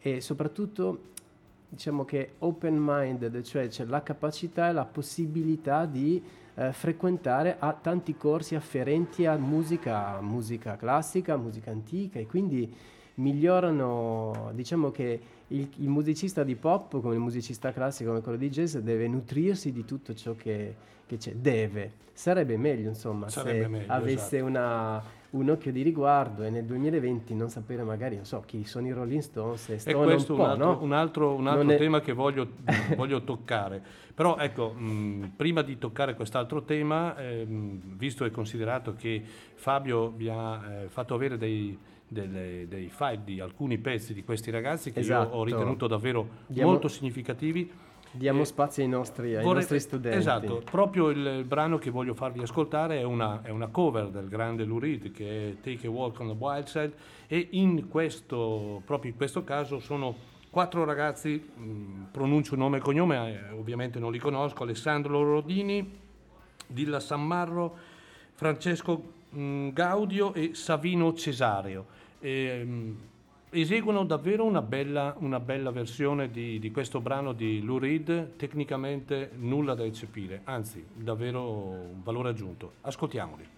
Speaker 4: e soprattutto diciamo che open minded, cioè c'è la capacità e la possibilità di eh, frequentare a tanti corsi afferenti a musica, musica classica, musica antica e quindi migliorano, diciamo che il, il musicista di pop, come il musicista classico, come quello di jazz, deve nutrirsi di tutto ciò che, che c'è, deve. Sarebbe meglio, insomma,
Speaker 1: Sarebbe
Speaker 4: se
Speaker 1: meglio,
Speaker 4: avesse
Speaker 1: esatto.
Speaker 4: una, un occhio di riguardo e nel 2020 non sapere magari, non so, chi sono i Rolling Stones e
Speaker 1: E
Speaker 4: Stone
Speaker 1: questo
Speaker 4: un po',
Speaker 1: un altro,
Speaker 4: no?
Speaker 1: un altro, un altro
Speaker 4: è-
Speaker 1: tema che voglio, voglio toccare. Però ecco, mh, prima di toccare quest'altro tema, ehm, visto e considerato che Fabio mi ha eh, fatto avere dei, delle- dei file di alcuni pezzi di questi ragazzi che io
Speaker 4: Esatto.
Speaker 1: ho ritenuto davvero
Speaker 4: Diamo-
Speaker 1: molto significativi,
Speaker 4: Diamo spazio ai nostri, ai
Speaker 1: Vorrei-
Speaker 4: nostri studenti.
Speaker 1: Esatto, proprio il, il brano che voglio farvi ascoltare è una, è una cover del grande Lou Reed che è Take a Walk on the Wild Side e in questo, proprio in questo caso sono quattro ragazzi, mh, pronuncio un nome e cognome, eh, ovviamente non li conosco, Alessandro Rodini, Dilla Sammarro, Francesco mh, Gaudio e Savino Cesareo. E, mh, eseguono davvero una bella, una bella versione di, di questo brano di Lou Reed, tecnicamente nulla da eccepire, anzi davvero un valore aggiunto. Ascoltiamoli.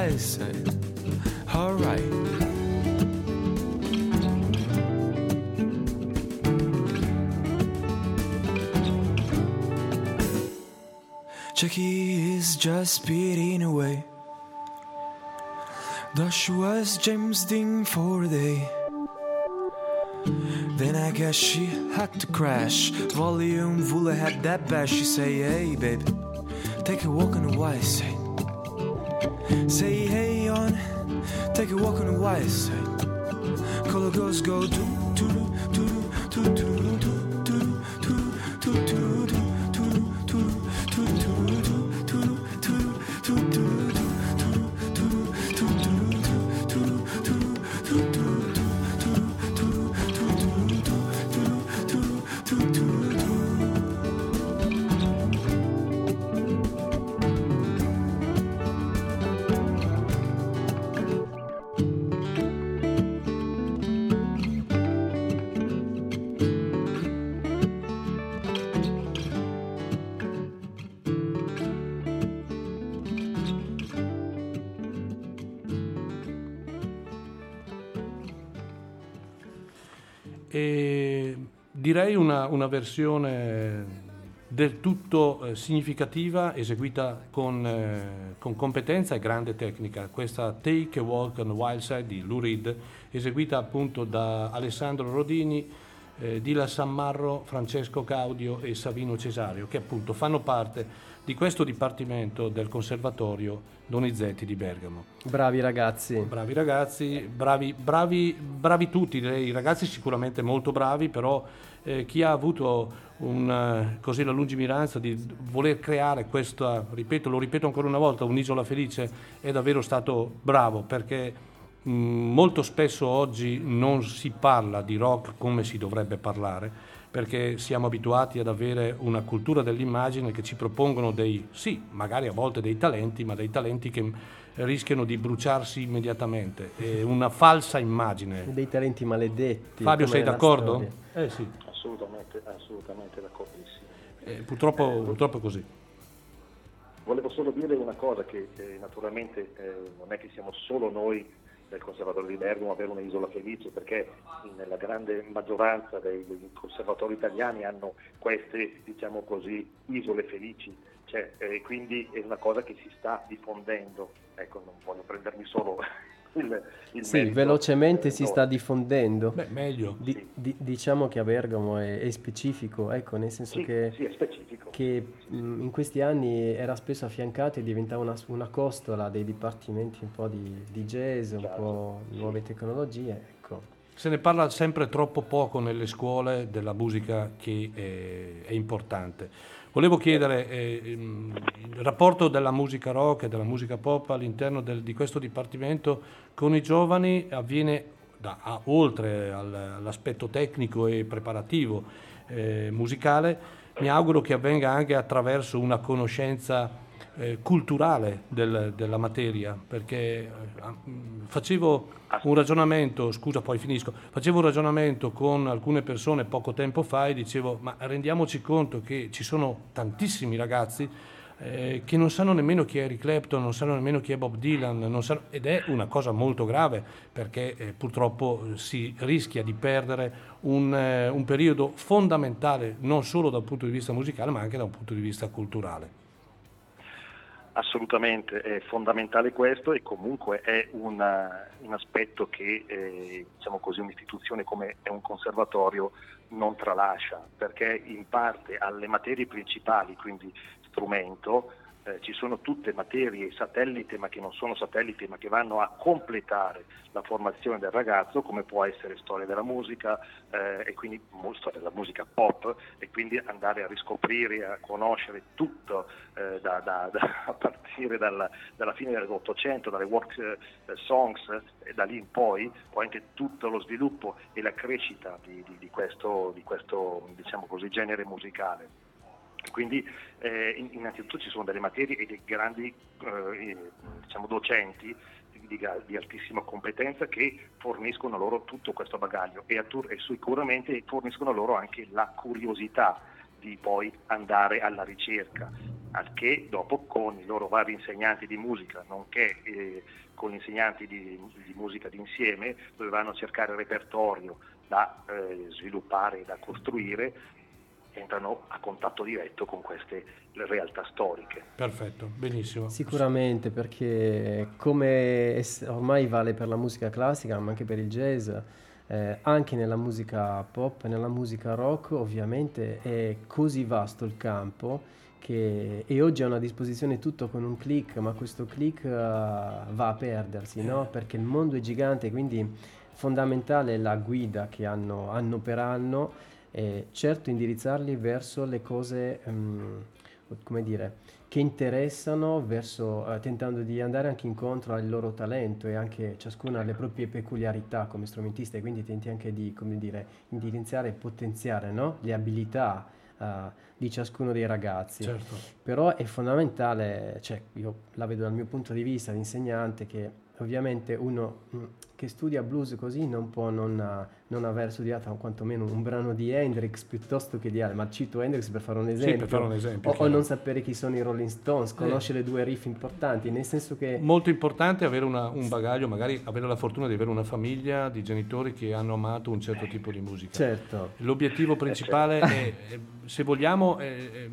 Speaker 5: A walk on the wild side. Alright. Jackie is just speeding away. Was James Dean for a day. Then I guess she had to crash. Volume Vula had that bash. She say, hey, babe, take a walk on the wide side. Say, hey, on, take a walk on the wide side. Color girls go do,
Speaker 1: direi una, una versione del tutto eh, significativa, eseguita con, eh, con competenza e grande tecnica. Questa Take a Walk on the Wild Side di Lou Reed, eseguita appunto da Alessandro Rodini, eh, Dila Sammarro, Francesco Caudio e Savino Cesario, che appunto fanno parte di questo dipartimento del Conservatorio Donizetti di Bergamo.
Speaker 4: Bravi ragazzi.
Speaker 1: Bravi ragazzi, bravi, bravi, bravi tutti, i ragazzi sicuramente molto bravi, però eh, chi ha avuto un, eh, così la lungimiranza di voler creare questa, ripeto, lo ripeto ancora una volta, un'isola felice è davvero stato bravo perché mh, molto spesso oggi non si parla di rock come si dovrebbe parlare perché siamo abituati ad avere una cultura dell'immagine che ci propongono dei, sì, magari a volte dei talenti, ma dei talenti che rischiano di bruciarsi immediatamente. È una falsa immagine.
Speaker 4: Dei talenti maledetti.
Speaker 1: Fabio, sei d'accordo?
Speaker 3: Eh sì. Assolutamente, assolutamente d'accordissimo.
Speaker 1: Eh, purtroppo, eh, purtroppo è così.
Speaker 3: Volevo solo dire una cosa che eh, naturalmente eh, non è che siamo solo noi del Conservatorio di Bergamo avere un'isola felice perché nella grande maggioranza dei, dei conservatori italiani hanno queste diciamo così isole felici cioè, eh, quindi è una cosa che si sta diffondendo ecco non voglio prendermi solo il, il
Speaker 4: sì, velocemente si sta diffondendo.
Speaker 1: Beh, meglio.
Speaker 4: Di, di, diciamo che a Bergamo è, è specifico, ecco, nel senso
Speaker 3: Sì,
Speaker 4: che,
Speaker 3: sì, è specifico.
Speaker 4: che, mh, in questi anni era spesso affiancato e diventava una, una costola dei dipartimenti un po' di, di jazz, un
Speaker 3: Certo,
Speaker 4: po'
Speaker 3: sì.
Speaker 4: nuove tecnologie, ecco.
Speaker 1: Se ne parla sempre troppo poco nelle scuole della musica che è, è importante. Volevo chiedere eh, il rapporto della musica rock e della musica pop all'interno del- di questo dipartimento con i giovani avviene da- a- oltre al- all'aspetto tecnico e preparativo eh, musicale, mi auguro che avvenga anche attraverso una conoscenza eh, culturale del- della materia, perché eh, facevo un ragionamento, scusa poi finisco, facevo un ragionamento con alcune persone poco tempo fa e dicevo ma rendiamoci conto che ci sono tantissimi ragazzi eh, che non sanno nemmeno chi è Eric Clapton, non sanno nemmeno chi è Bob Dylan, sanno- ed è una cosa molto grave perché eh, purtroppo eh, si rischia di perdere un, eh, un periodo fondamentale non solo dal punto di vista musicale ma anche da un punto di vista culturale.
Speaker 3: Assolutamente, è fondamentale questo e comunque è una- un aspetto che eh, diciamo così, un'istituzione come è un conservatorio non tralascia, perché in parte alle materie principali, quindi strumento, eh, ci sono tutte materie satellite, ma che non sono satellite, ma che vanno a completare la formazione del ragazzo, come può essere storia della musica eh, e quindi storia della musica pop, e quindi andare a riscoprire, a conoscere tutto eh, da- da- da- a partire dalla, dalla fine dell'Ottocento, dalle work eh, songs e da lì in poi, poi anche tutto lo sviluppo e la crescita di, di- di questo, di questo, diciamo così, genere musicale. Quindi eh, in- innanzitutto ci sono delle materie e dei grandi eh, diciamo, docenti di, di altissima competenza che forniscono loro tutto questo bagaglio e, attur- e sicuramente forniscono loro anche la curiosità di poi andare alla ricerca, al che dopo con i loro vari insegnanti di musica, nonché eh, con gli insegnanti di, di musica d'insieme, a cercare il repertorio da eh, sviluppare da costruire, entrano a contatto diretto con queste realtà storiche.
Speaker 1: Perfetto, benissimo.
Speaker 4: Sicuramente perché come ormai vale per la musica classica ma anche per il jazz, eh, anche nella musica pop, nella musica rock ovviamente è così vasto il campo che e oggi è a disposizione tutto con un click, ma questo click eh, va a perdersi, no? Perché il mondo è gigante, quindi fondamentale è la guida che hanno anno per anno e certo indirizzarli verso le cose, ehm, come dire, che interessano, verso, eh, tentando di andare anche incontro al loro talento e anche ciascuno ha le proprie peculiarità come strumentista e quindi tenti anche di, come dire, indirizzare e potenziare no? le abilità eh, di ciascuno dei ragazzi.
Speaker 1: Certo.
Speaker 4: Però è fondamentale, cioè io la vedo dal mio punto di vista di insegnante, che ovviamente uno mh, che studia blues così non può non, eh, non aver studiato quantomeno un brano di Hendrix piuttosto che di altri, ma cito Hendrix per fare un esempio,
Speaker 1: per fare un esempio,
Speaker 4: o, o non sapere chi sono i Rolling Stones, conoscere due riff importanti, nel senso che
Speaker 1: Molto importante avere una- un bagaglio, magari avere la fortuna di avere una famiglia di genitori che hanno amato un certo tipo di musica.
Speaker 4: certo,
Speaker 1: L'obiettivo principale è, è, se vogliamo, è-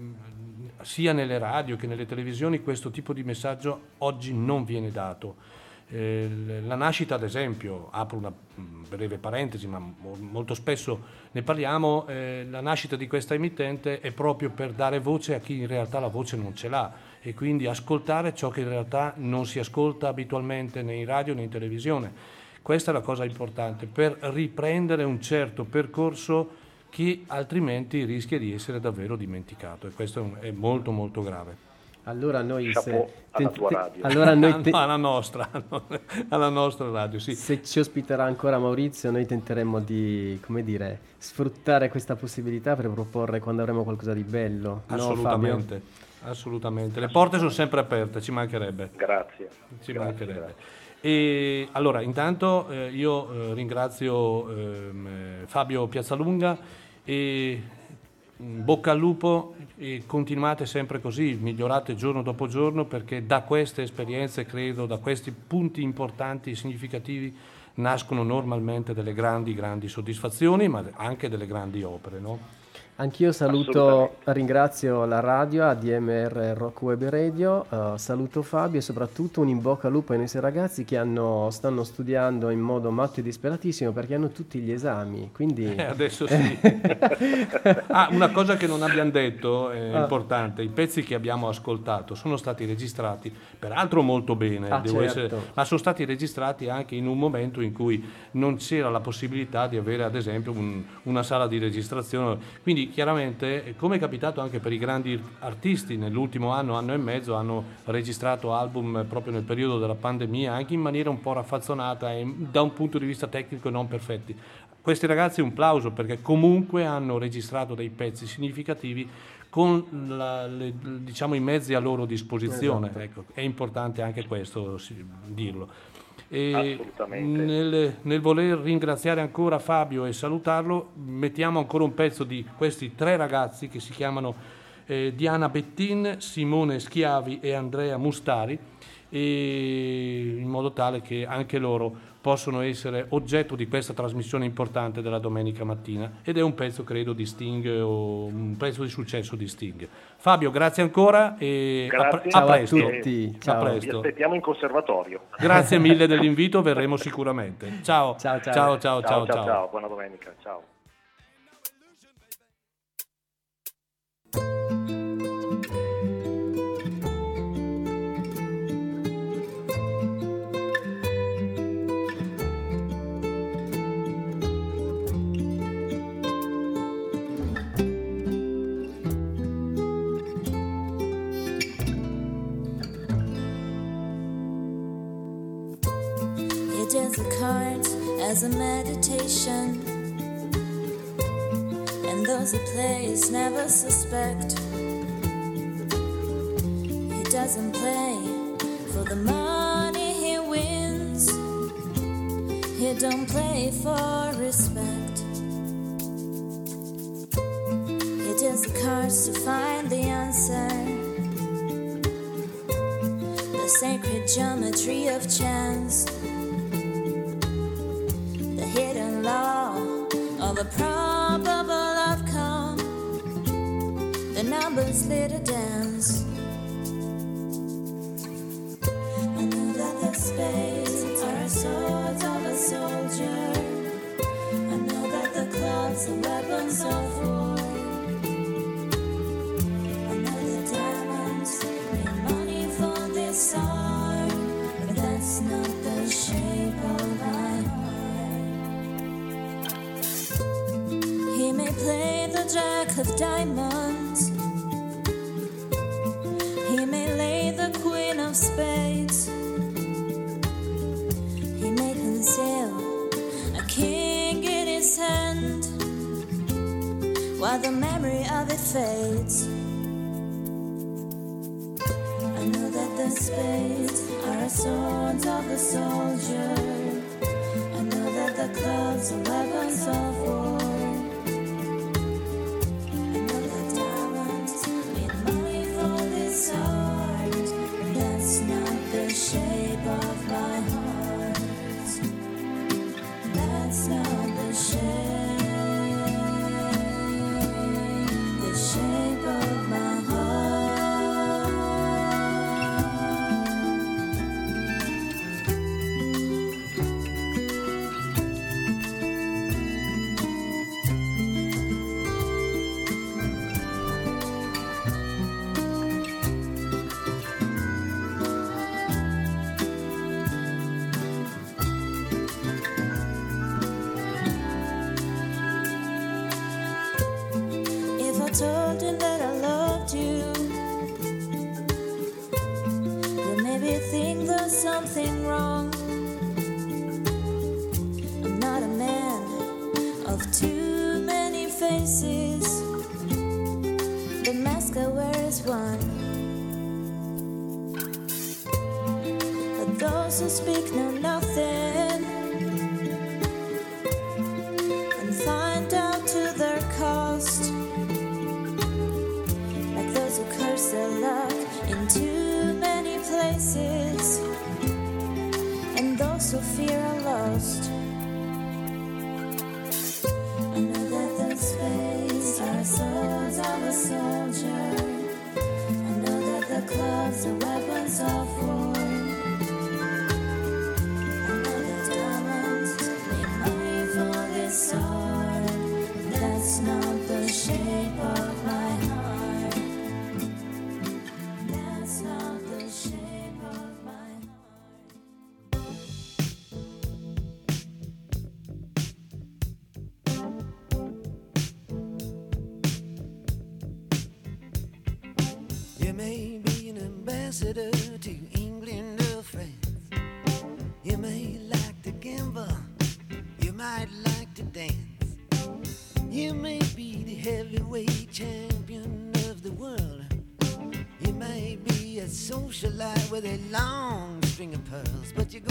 Speaker 1: sia nelle radio che nelle televisioni, questo tipo di messaggio oggi non viene dato. Eh, la nascita, ad esempio, apro una mm, breve parentesi, ma molto spesso ne parliamo, eh, la nascita di questa emittente è proprio per dare voce a chi in realtà la voce non ce l'ha e quindi ascoltare ciò che in realtà non si ascolta abitualmente né in radio né in televisione. Questa è la cosa importante per riprendere un certo percorso che altrimenti rischia di essere davvero dimenticato e questo è molto molto grave.
Speaker 4: Allora noi,
Speaker 3: se, alla, te, te,
Speaker 1: allora noi te, alla, nostra, alla nostra radio, sì.
Speaker 4: Se ci ospiterà ancora Maurizio, noi tenteremo di, come dire, sfruttare questa possibilità per proporre quando avremo qualcosa di bello.
Speaker 1: Assolutamente,
Speaker 4: no,
Speaker 1: assolutamente. Le porte sono sempre aperte, ci mancherebbe.
Speaker 3: Grazie.
Speaker 1: Ci
Speaker 3: grazie,
Speaker 1: mancherebbe.
Speaker 3: Grazie.
Speaker 1: E allora, intanto eh, io eh, ringrazio eh, Fabio Piazzalunga e bocca al lupo e continuate sempre così, migliorate giorno dopo giorno perché da queste esperienze, credo, da questi punti importanti significativi nascono normalmente delle grandi, grandi soddisfazioni, ma anche delle grandi opere. No?
Speaker 4: Anch'io saluto, ringrazio la radio ADMR Rock Web Radio, uh, saluto Fabio e soprattutto un in bocca al lupo ai nostri ragazzi che hanno, stanno studiando in modo matto e disperatissimo perché hanno tutti gli esami. Quindi...
Speaker 1: Eh, adesso sì. ah, una cosa che non abbiamo detto è ah. importante, i pezzi che abbiamo ascoltato sono stati registrati, peraltro molto bene,
Speaker 4: ah, certo.
Speaker 1: essere, ma sono stati registrati anche in un momento in cui non c'era la possibilità di avere ad esempio un, una sala di registrazione. Quindi chiaramente, come è capitato anche per i grandi artisti, nell'ultimo anno, anno e mezzo, hanno registrato album proprio nel periodo della pandemia, anche in maniera un po' raffazzonata e da un punto di vista tecnico non perfetti. Questi ragazzi un plauso perché comunque hanno registrato dei pezzi significativi con la, le, diciamo, i mezzi a loro disposizione. Esatto. Ecco, è importante anche questo sì, dirlo. Nel, nel, voler ringraziare ancora Fabio e salutarlo, mettiamo ancora un pezzo di questi tre ragazzi che si chiamano eh, Diana Bettin, Simone Schiavi e Andrea Mustari, in modo tale che anche loro possono essere oggetto di questa trasmissione importante della domenica mattina ed è un pezzo credo di Sting o un pezzo di successo di Sting. Fabio, grazie ancora e
Speaker 3: grazie.
Speaker 1: A,
Speaker 4: Ciao
Speaker 1: a presto.
Speaker 4: a tutti. Ciao.
Speaker 1: A presto.
Speaker 3: Vi aspettiamo in conservatorio.
Speaker 1: Grazie mille dell'invito, verremo sicuramente. Ciao.
Speaker 4: Ciao, ciao.
Speaker 1: Ciao, ciao, ciao,
Speaker 3: ciao, ciao. Buona domenica. Ciao.
Speaker 6: As a card, as a meditation. And those he plays never suspect. He doesn't play for the money he wins. He don't play for respect. He deals the cards to find the answer. The sacred geometry of chance a probable outcome. The numbers little of diamonds.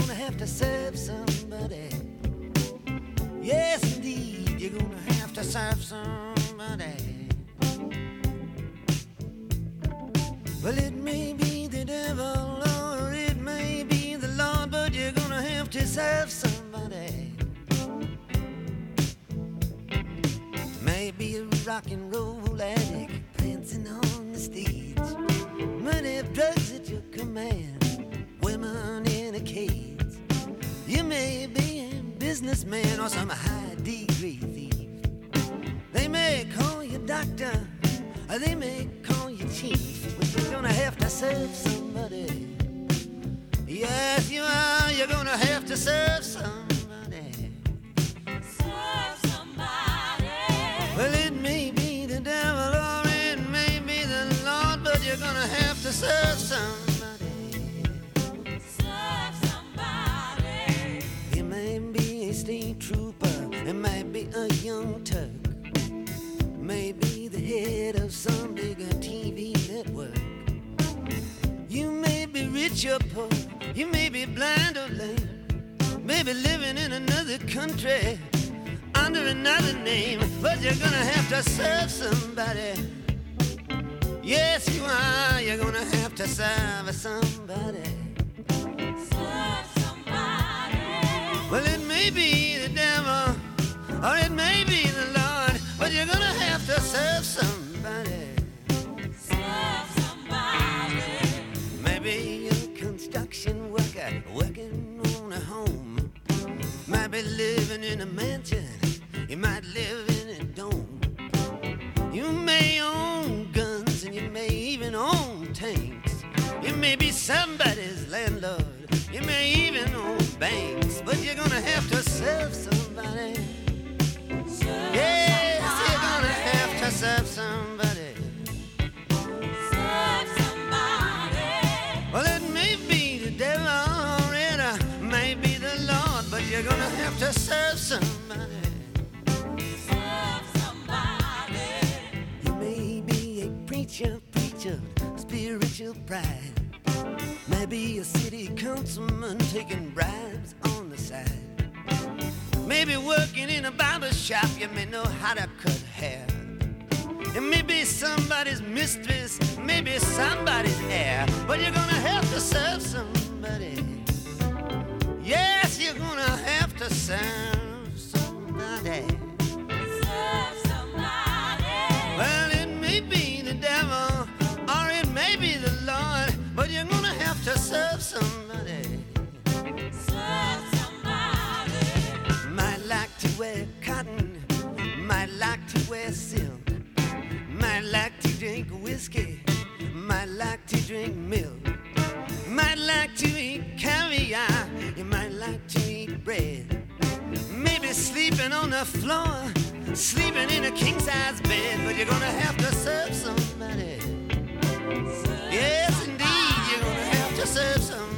Speaker 7: Gonna have to serve somebody. Yes, indeed, you're gonna have to serve somebody. Well, it may be the devil or it may be the Lord, but you're gonna have to serve somebody. Maybe a rock and roll addict prancing on the stage. Money, drugs at your command, businessman or some high degree thief. They may call you doctor, or they may call you chief, but you're gonna have to serve somebody. Yes, you are. You're gonna have to serve somebody.
Speaker 6: Serve somebody.
Speaker 7: Well, it may be the devil or it may be the Lord, but you're gonna have to serve somebody. It might be a young Turk, maybe the head of some bigger TV network. You may be rich or poor, you may be blind or lame, maybe living in another country under another name, but you're gonna have to serve somebody. Yes, you are, you're gonna have to serve somebody.
Speaker 6: Serve somebody.
Speaker 7: Well, it may be the devil, or it may be the Lord, but you're gonna have to serve somebody.
Speaker 6: Serve somebody.
Speaker 7: Maybe you're a construction worker working on a home. Might be living in a mansion, you might live in a dome. You may own guns and you may even own tanks. You may be somebody's landlord, you may even own banks, but you're gonna have to serve somebody. Yes, you're gonna have to serve somebody.
Speaker 6: Serve somebody.
Speaker 7: Well, it may be the devil or it may be the Lord, but you're gonna have to serve somebody.
Speaker 6: Serve somebody.
Speaker 7: You may be a preacher, preacher, spiritual pride. Maybe a city councilman taking bribes on the side. Maybe working in a barber shop, you may know how to cut hair. And maybe somebody's mistress, maybe somebody's heir. But you're gonna have to serve somebody. Yes, you're gonna have to serve somebody.
Speaker 6: Serve somebody.
Speaker 7: Well, it may be the devil or it may be the Lord, but you're gonna have to serve somebody. Wear cotton, might like to wear silk, might like to drink whiskey, might like to drink milk, might like to eat caviar, you might like to eat bread. Maybe sleeping on the floor, sleeping in a king size bed, but you're gonna have to serve somebody. Yes, indeed, you're gonna have to serve somebody.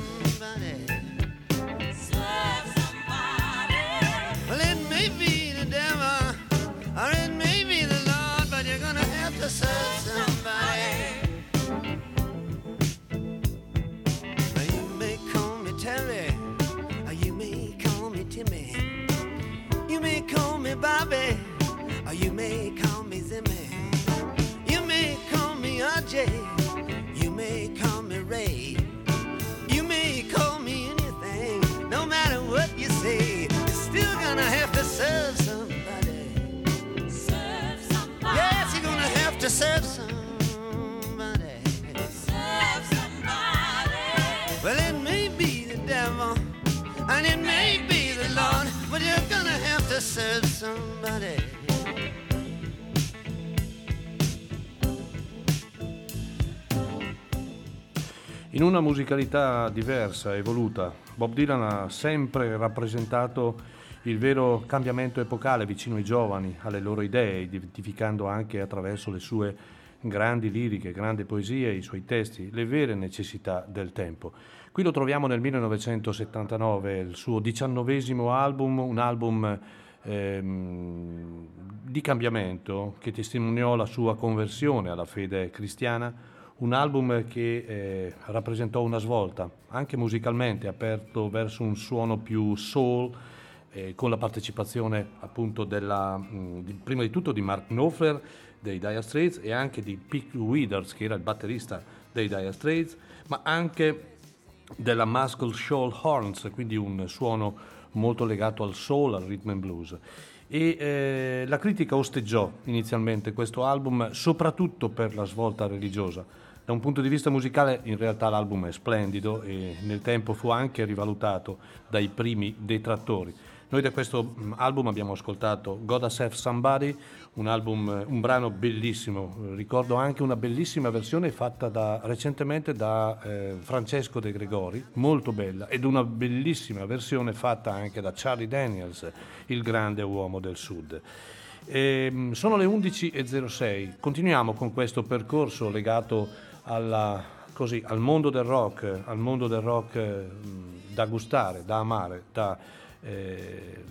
Speaker 7: Maybe the devil, or it may be the Lord, but you're gonna have to serve somebody. You may call me Terry, or you may call me Timmy. You may call
Speaker 6: me Bobby,
Speaker 7: or you may call me Zimmy. You may call me RJ, you may call me Ray. Serve somebody.
Speaker 1: In una musicalità diversa, evoluta, Bob Dylan ha sempre rappresentato il vero cambiamento epocale vicino ai giovani, alle loro idee, identificando anche attraverso le sue grandi liriche, grandi poesie, i suoi testi, le vere necessità del tempo. Qui lo troviamo nel 1979, il suo diciannovesimo album, un album ehm, di cambiamento che testimoniò la sua conversione alla fede cristiana, un album che eh, rappresentò una svolta, anche musicalmente, aperto verso un suono più soul, eh, con la partecipazione appunto della, mh, di- prima di tutto di Mark Knopfler dei Dire Straits e anche di Pete Withers che era il batterista dei Dire Straits, ma anche della Muscle Shoal Horns, quindi un suono molto legato al soul, al rhythm and blues. E eh, la critica osteggiò inizialmente questo album soprattutto per la svolta religiosa. Da un punto di vista musicale in realtà l'album è splendido e nel tempo fu anche rivalutato dai primi detrattori. Noi da questo mm, album abbiamo ascoltato God Have Somebody, un album, eh, un brano bellissimo. Ricordo anche una bellissima versione fatta da- recentemente da eh, Francesco De Gregori, molto bella, ed una bellissima versione fatta anche da Charlie Daniels, il grande uomo del sud. Ehm, sono le 11.06, continuiamo con questo percorso legato alla- così, al mondo del rock, al mondo del rock mh, da gustare, da amare, da, eh,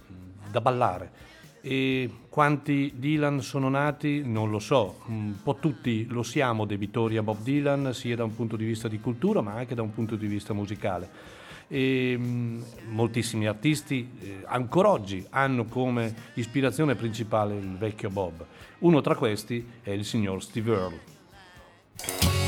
Speaker 1: da ballare. E quanti Dylan sono nati non lo so, un po' tutti lo siamo debitori a Bob Dylan, sia da un punto di vista di cultura ma anche da un punto di vista musicale. E, mh, moltissimi artisti eh, ancora oggi hanno come ispirazione principale il vecchio Bob. Uno tra questi è il signor Steve Earle.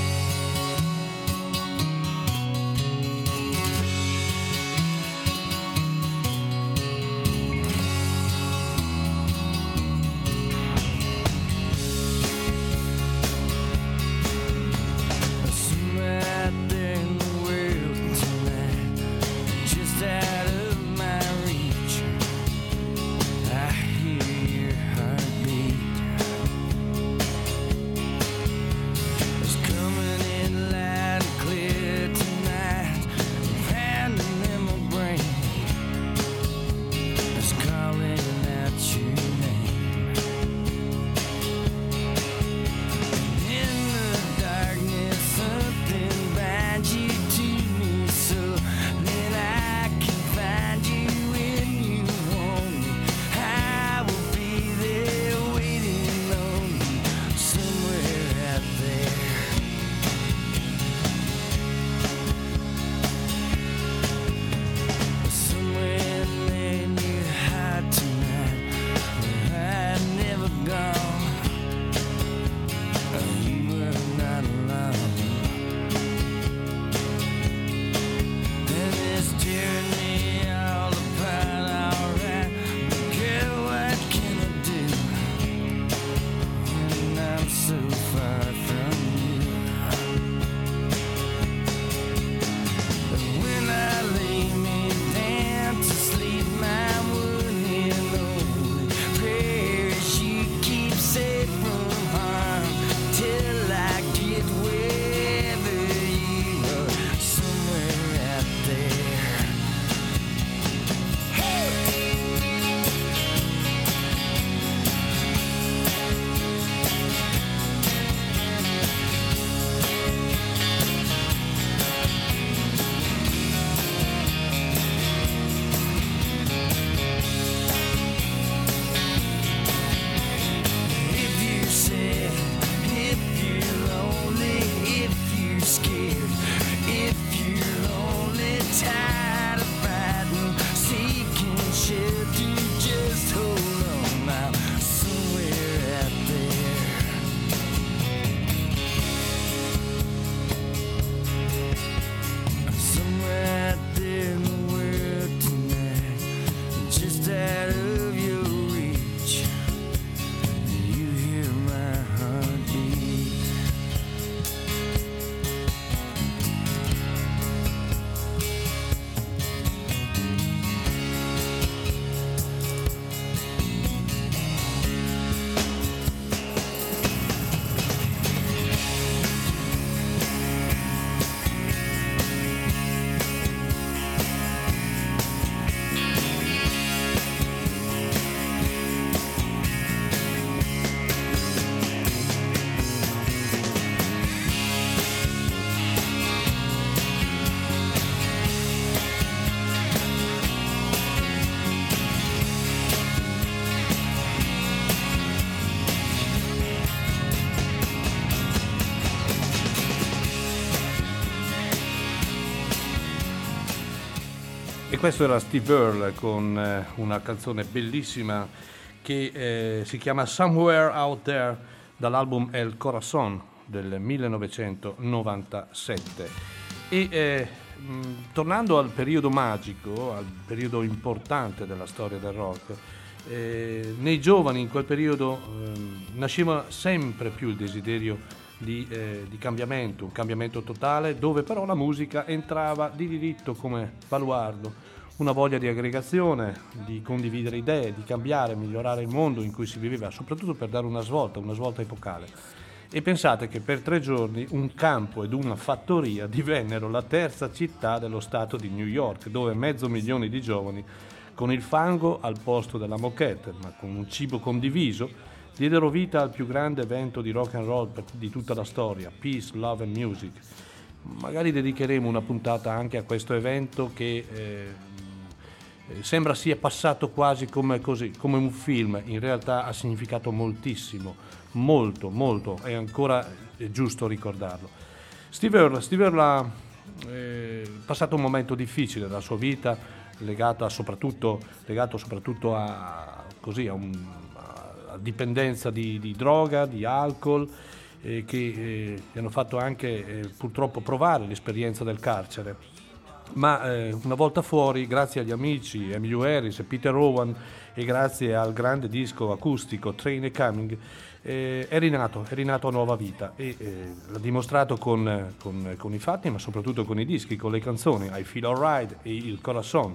Speaker 1: Questo era Steve Earle con eh, una canzone bellissima che eh, si chiama Somewhere Out There dall'album El Corazon del 1997. E eh, tornando al periodo magico, al periodo importante della storia del rock, eh, nei giovani in quel periodo ehm, nasceva sempre più il desiderio di, eh, di cambiamento, un cambiamento totale, dove però la musica entrava di diritto come baluardo, una voglia di aggregazione, di condividere idee, di cambiare, migliorare il mondo in cui si viveva, soprattutto per dare una svolta, una svolta epocale. E pensate che per tre giorni un campo ed una fattoria divennero la terza città dello stato di New York, dove mezzo milione di giovani, con il fango al posto della moquette, ma con un cibo condiviso, diedero vita al più grande evento di rock and roll di tutta la storia, Peace, Love and Music. Magari dedicheremo una puntata anche a questo evento che eh, eh, sembra sia passato quasi come, così, come un film, in realtà ha significato moltissimo, molto, molto, è ancora giusto ricordarlo. Steve Earle, Steve Earle ha eh, passato un momento difficile della sua vita, legato soprattutto, legato soprattutto a, così, a, un- dipendenza di, di droga, di alcol, eh, che eh, gli hanno fatto anche eh, purtroppo provare l'esperienza del carcere. Ma eh, una volta fuori, grazie agli amici Emilio Harris e Peter Owen e grazie al grande disco acustico Train a Coming, eh, è rinato, è rinato a nuova vita e eh, l'ha dimostrato con, con- con i fatti, ma soprattutto con i dischi, con le canzoni I Feel Alright e Il Corazon,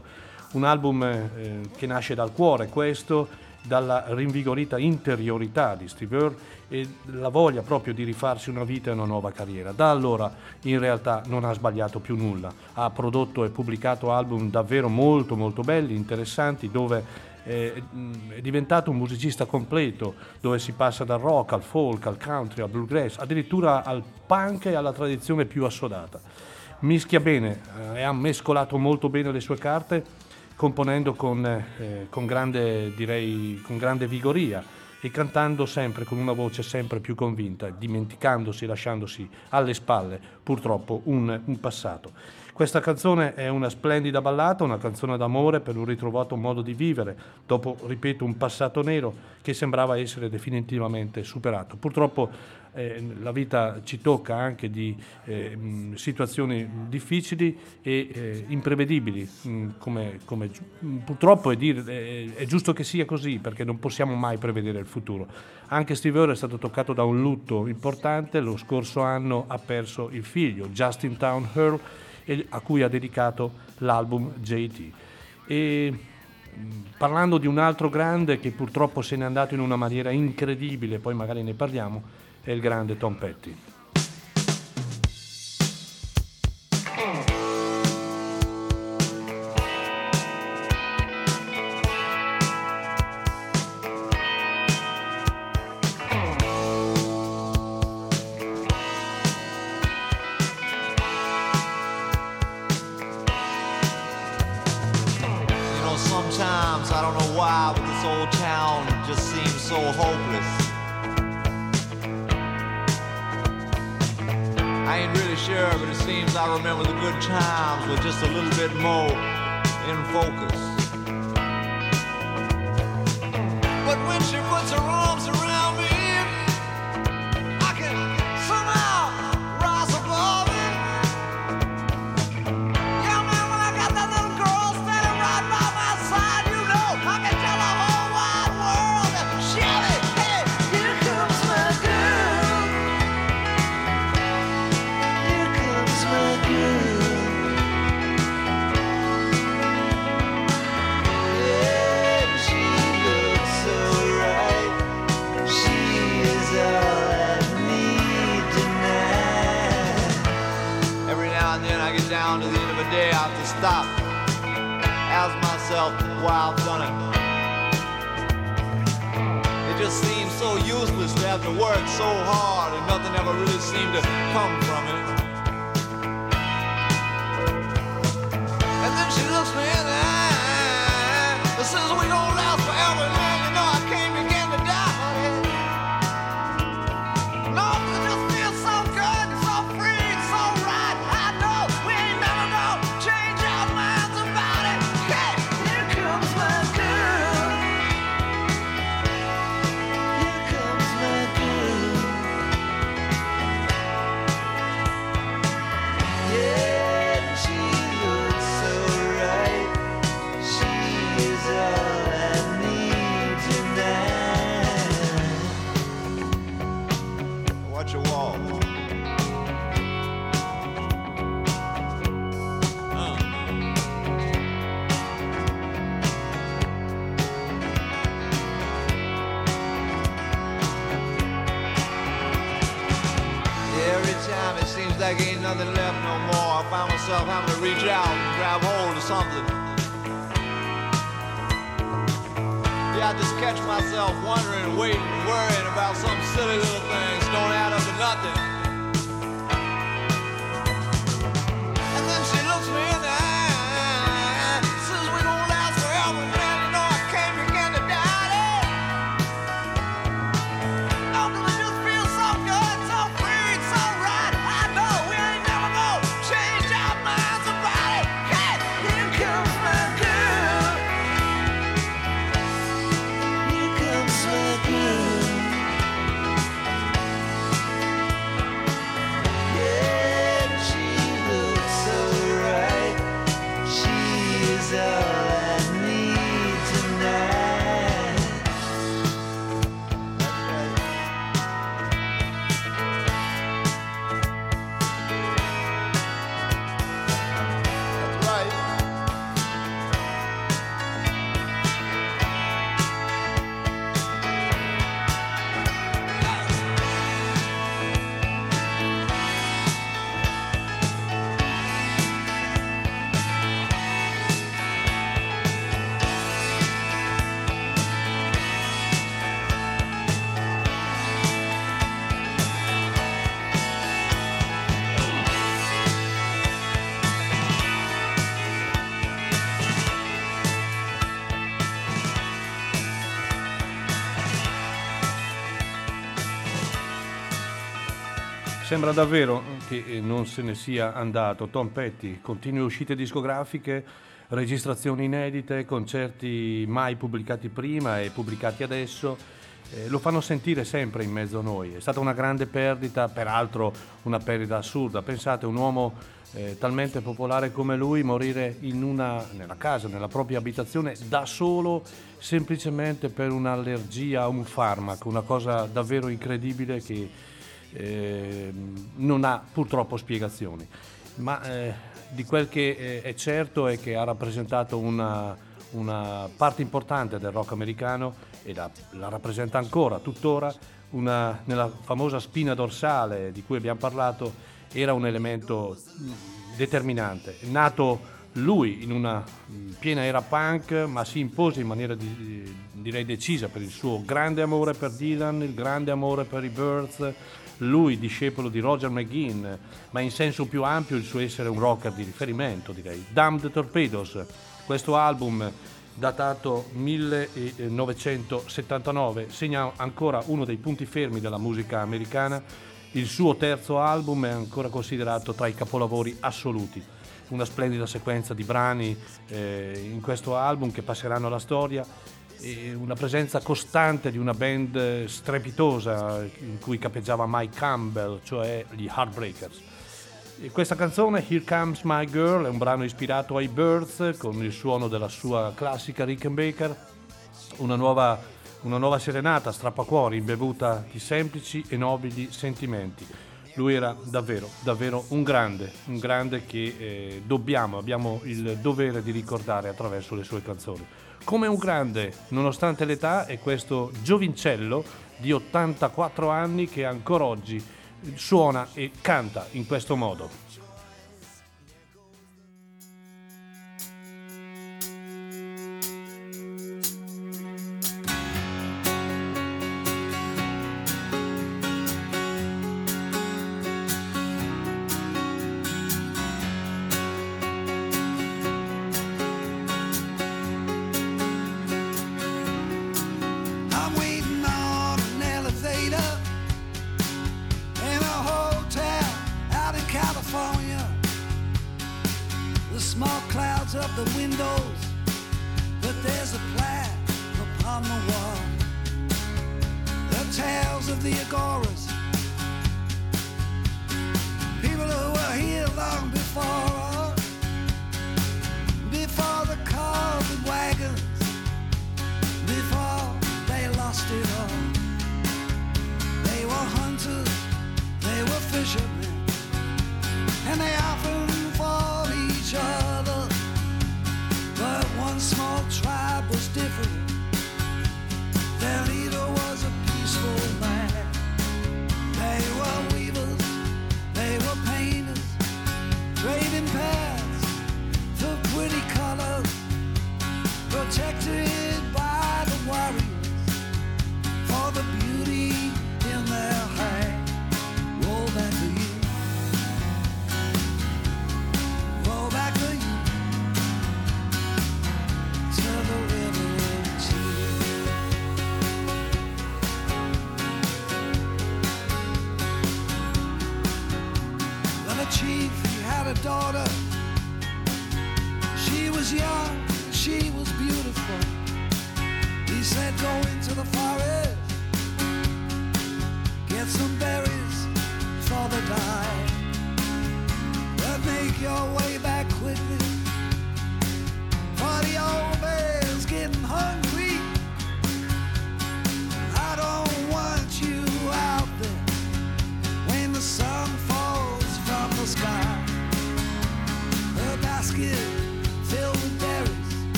Speaker 1: un album eh, che nasce dal cuore, questo dalla rinvigorita interiorità di Steve Earle e la voglia proprio di rifarsi una vita e una nuova carriera. Da allora in realtà non ha sbagliato più nulla, ha prodotto e pubblicato album davvero molto molto belli, interessanti, dove eh, è diventato un musicista completo, dove si passa dal rock al folk, al country, al bluegrass, addirittura al punk e alla tradizione più assodata. Mischia bene eh, e ha mescolato molto bene le sue carte componendo con, eh, con grande, direi, con grande vigoria e cantando sempre con una voce sempre più convinta, dimenticandosi, lasciandosi alle spalle purtroppo un, un passato. Questa canzone è una splendida ballata, una canzone d'amore per un ritrovato modo di vivere, dopo, ripeto, un passato nero che sembrava essere definitivamente superato. Purtroppo eh, la vita ci tocca anche di eh, situazioni difficili e eh, imprevedibili, mh, come, come purtroppo è, dire- è- è giusto che sia così perché non possiamo mai prevedere il futuro. Anche Steve Earle è stato toccato da un lutto importante, lo scorso anno ha perso il figlio, Justin Town Earle, e- a cui ha dedicato l'album JT. E parlando di un altro grande che purtroppo se n'è andato in una maniera incredibile, poi magari ne parliamo, è il grande Tom Petty. Sembra davvero che eh, non se ne sia andato. Tom Petty, continue uscite discografiche, registrazioni inedite, concerti mai pubblicati prima e pubblicati adesso. eh, lo fanno sentire sempre in mezzo a noi. È stata una grande perdita, peraltro una perdita assurda. Pensate, un uomo eh, talmente popolare come lui morire una, nella casa, nella propria abitazione, da solo, semplicemente per un'allergia a un farmaco, una cosa davvero incredibile che eh, non ha purtroppo spiegazioni. Ma eh, di quel che eh, è certo è che ha rappresentato una, una parte importante del rock americano e la, la rappresenta ancora, tuttora, una- nella famosa spina dorsale di cui abbiamo parlato, era un elemento mh, determinante. Nato lui in una mh, piena era punk, ma si impose in maniera di- direi decisa per il suo grande amore per Dylan, il grande amore per i Birds, lui discepolo di Roger McGuinn, ma in senso più ampio il suo essere un rocker di riferimento, direi. Damned Torpedoes, questo album datato 1979, segna ancora uno dei punti fermi della musica americana. Il suo terzo album è ancora considerato tra i capolavori assoluti. Una splendida sequenza di brani eh, in questo album che passeranno alla storia una presenza costante di una band strepitosa in cui capeggiava Mike Campbell, cioè gli Heartbreakers. E questa canzone, Here Comes My Girl, è un brano ispirato ai Birds con il suono della sua classica Rickenbacker, una nuova, una nuova serenata strappacuori imbevuta di semplici e nobili sentimenti. Lui era davvero, davvero un grande, un grande che eh, dobbiamo, abbiamo il dovere di ricordare attraverso le sue canzoni. Come un grande, nonostante l'età, è questo giovincello di 84 anni che ancora oggi suona e canta in questo modo.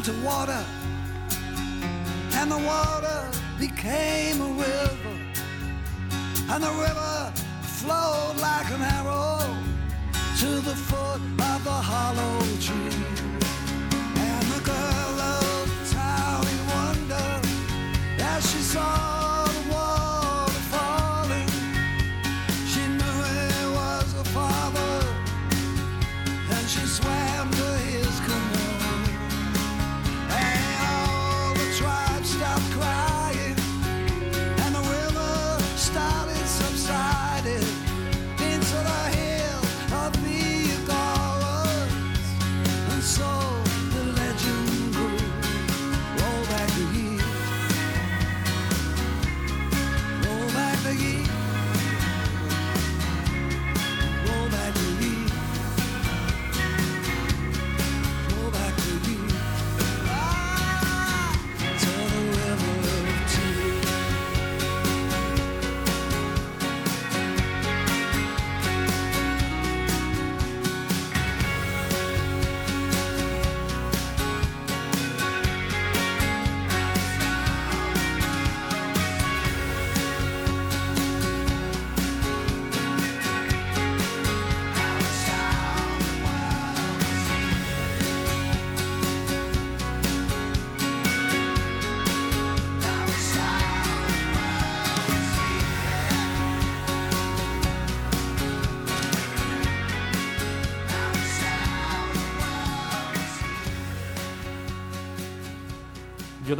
Speaker 8: They turned to water, and the water became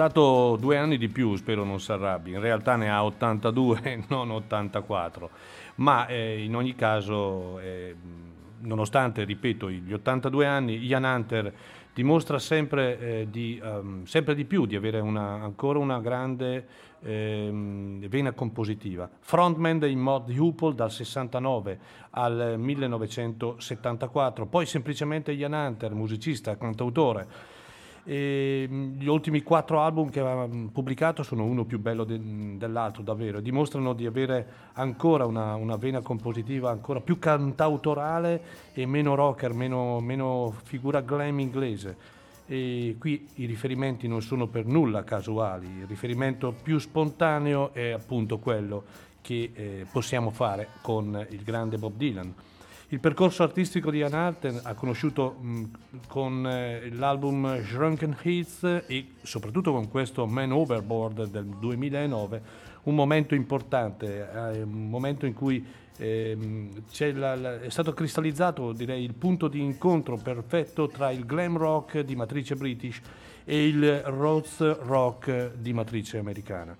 Speaker 1: dato due anni di più, spero non si arrabbi. In realtà ne ha 82, non 84. Ma eh, in ogni caso, eh, nonostante, ripeto, gli 82 anni, Ian Hunter dimostra sempre, eh, di, ehm, sempre di più di avere una- ancora una grande ehm, vena compositiva. Frontman dei Mod Hupol dal 69 al 1974, poi semplicemente Ian Hunter, musicista, cantautore. E, mh, gli ultimi quattro album che ha pubblicato sono uno più bello de- dell'altro, davvero. Dimostrano di avere ancora una, una vena compositiva ancora più cantautorale e meno rocker, meno, meno figura glam inglese. E qui i riferimenti non sono per nulla casuali, il riferimento più spontaneo è appunto quello che eh, possiamo fare con il grande Bob Dylan. Il percorso artistico di Ian Arten ha conosciuto con eh, l'album Shrunken Heats e soprattutto con questo Man Overboard del 2009 un momento importante, eh, un momento in cui c'è la- la- è stato cristallizzato direi il punto di incontro perfetto tra il glam rock di matrice british e il roots rock di matrice americana.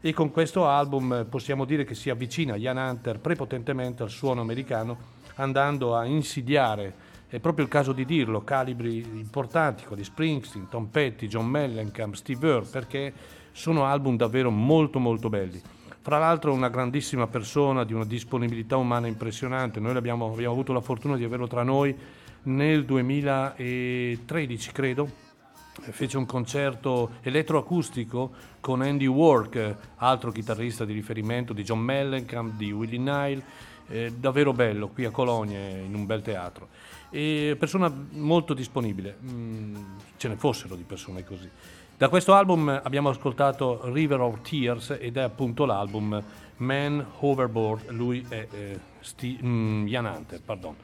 Speaker 1: E con questo album eh, possiamo dire che si avvicina Ian Hunter prepotentemente al suono americano andando a insidiare è proprio il caso di dirlo, calibri importanti, quali Springsteen, Tom Petty, John Mellencamp, Steve Earle, perché sono album davvero molto molto belli. Fra l'altro una grandissima persona, di una disponibilità umana impressionante, noi abbiamo, abbiamo avuto la fortuna di averlo tra noi nel 2013 credo, fece un concerto elettroacustico con Andy Work, altro chitarrista di riferimento di John Mellencamp, di Willie Nile, davvero bello qui a Colonia in un bel teatro. E persona molto disponibile, mm, ce ne fossero di persone così. Da questo album abbiamo ascoltato River of Tears ed è appunto l'album Man Overboard, lui è eh, Sti- mm, Hunter, pardon.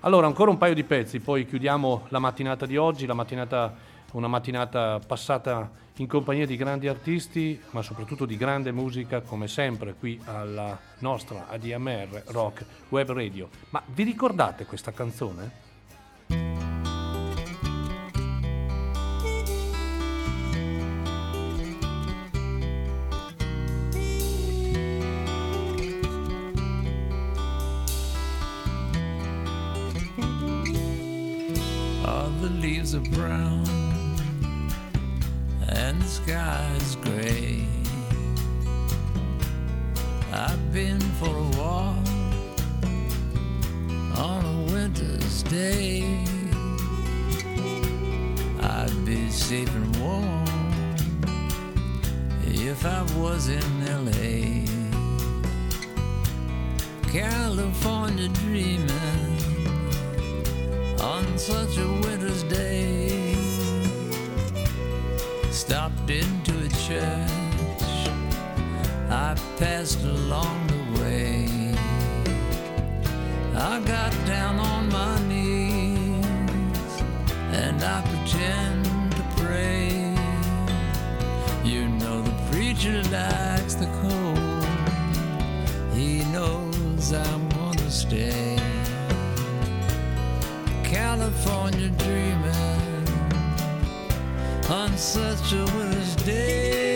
Speaker 1: Allora, ancora un paio di pezzi, poi chiudiamo la mattinata di oggi, la mattinata, una mattinata passata in compagnia di grandi artisti, ma soprattutto di grande musica, come sempre qui alla nostra ADMR Rock Web Radio. Ma vi ricordate questa canzone?
Speaker 9: The leaves are brown and the sky is gray. I've been for a walk on a winter's day. I'd be safe and warm if I was in LA. California dreaming on such a winter's day. Stopped into a church I passed along the way. I got down on my knees and I pretend to pray. You know the preacher likes such a winter's day.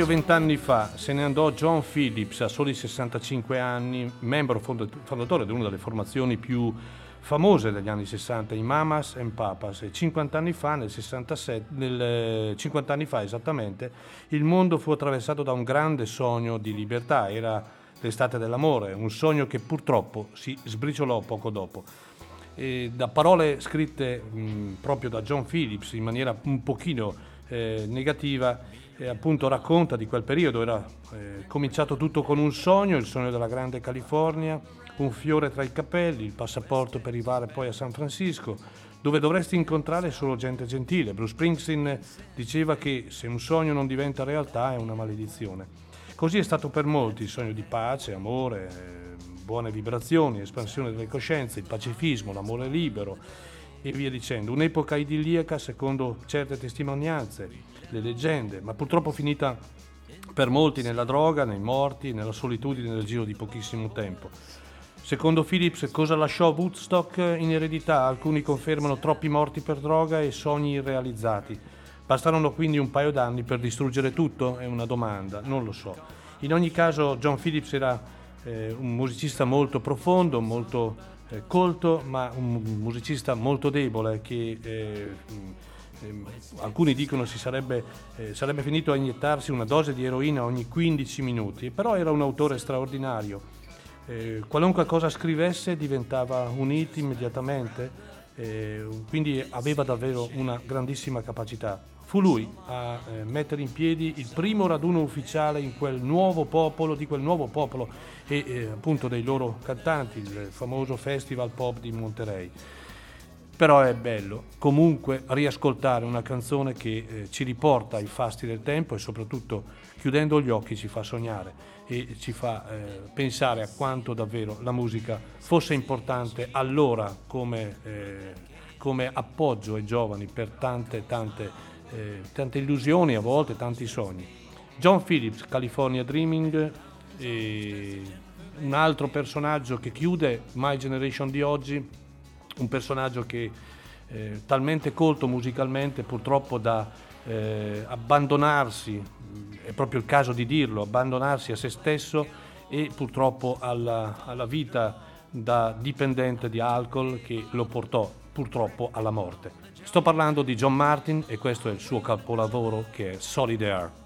Speaker 1: Proprio vent'anni fa se ne andò John Phillips a soli 65 anni, membro fondat- fondatore di una delle formazioni più famose degli anni 60, i Mamas and Papas. E 50 anni fa, nel 67, nel, eh, 50 anni fa esattamente, il mondo fu attraversato da un grande sogno di libertà. Era l'estate dell'amore, un sogno che purtroppo si sbriciolò poco dopo. E da parole scritte mh, proprio da John Phillips in maniera un pochino eh, negativa, eh, appunto racconta di quel periodo, era eh, cominciato tutto con un sogno, il sogno della grande California, un fiore tra i capelli, il passaporto per arrivare poi a San Francisco, dove dovresti incontrare solo gente gentile. Bruce Springsteen diceva che se un sogno non diventa realtà è una maledizione. Così è stato per molti, il sogno di pace, amore, eh, buone vibrazioni, espansione delle coscienze, il pacifismo, l'amore libero e via dicendo. Un'epoca idilliaca secondo certe testimonianze, le leggende, ma purtroppo finita
Speaker 5: per molti nella droga, nei morti, nella solitudine nel giro di pochissimo tempo. Secondo Phillips, cosa lasciò Woodstock in eredità? Alcuni confermano troppi morti per droga e sogni irrealizzati. Bastarono quindi un paio d'anni per distruggere tutto? È una domanda, non lo so. In ogni caso John Phillips era eh, un musicista molto profondo, molto eh, colto, ma un musicista molto debole che eh, ehm, alcuni dicono si sarebbe, eh, sarebbe finito a iniettarsi una dose di eroina ogni 15 minuti, però era un autore straordinario. Eh, qualunque cosa scrivesse diventava un hit immediatamente, eh, quindi aveva davvero una grandissima capacità. Fu lui a eh, mettere in piedi il primo raduno ufficiale in quel nuovo popolo, di quel nuovo popolo e eh, appunto dei loro cantanti, il famoso Festival Pop di Monterey. Però è bello comunque riascoltare una canzone che eh, ci riporta ai fasti del tempo e soprattutto chiudendo gli occhi ci fa sognare e ci fa eh, pensare a quanto davvero la musica fosse importante allora come, eh, come appoggio ai giovani per tante, tante, eh, tante illusioni, a volte tanti sogni. John Phillips, California Dreaming, un altro personaggio che chiude My Generation di oggi, un personaggio che eh, talmente colto musicalmente purtroppo da eh, abbandonarsi, è proprio il caso di dirlo, abbandonarsi a se stesso e purtroppo alla, alla vita da dipendente di alcol che lo portò purtroppo alla morte. Sto parlando di John Martin e questo è il suo capolavoro che è Solid Air.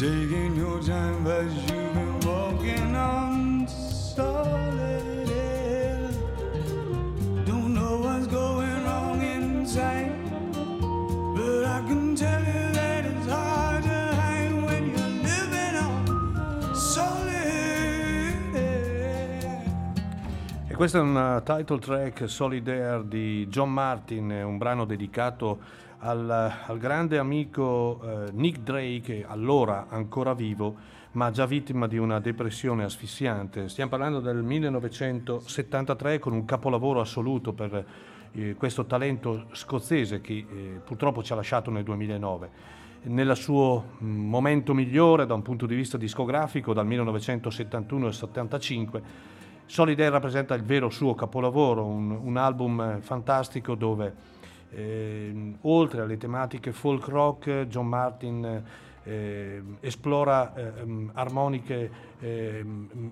Speaker 10: taking your time, but you've been walking on solid air. Don't know what's going wrong inside, but I can tell you that it's hard to hide when you're living on solid air. E
Speaker 1: questa è una uh, title track Solid Air di John Martin, un brano dedicato al, al grande amico eh, Nick Drake, allora ancora vivo, ma già vittima di una depressione asfissiante. Stiamo parlando del 1973 con un capolavoro assoluto per eh, questo talento scozzese che eh, purtroppo ci ha lasciato nel 2009 nel suo mm, momento migliore da un punto di vista discografico dal 1971 al 75 Solid Air rappresenta il vero suo capolavoro un, un album eh, fantastico dove eh, oltre alle tematiche folk rock John Martin eh, esplora eh, eh,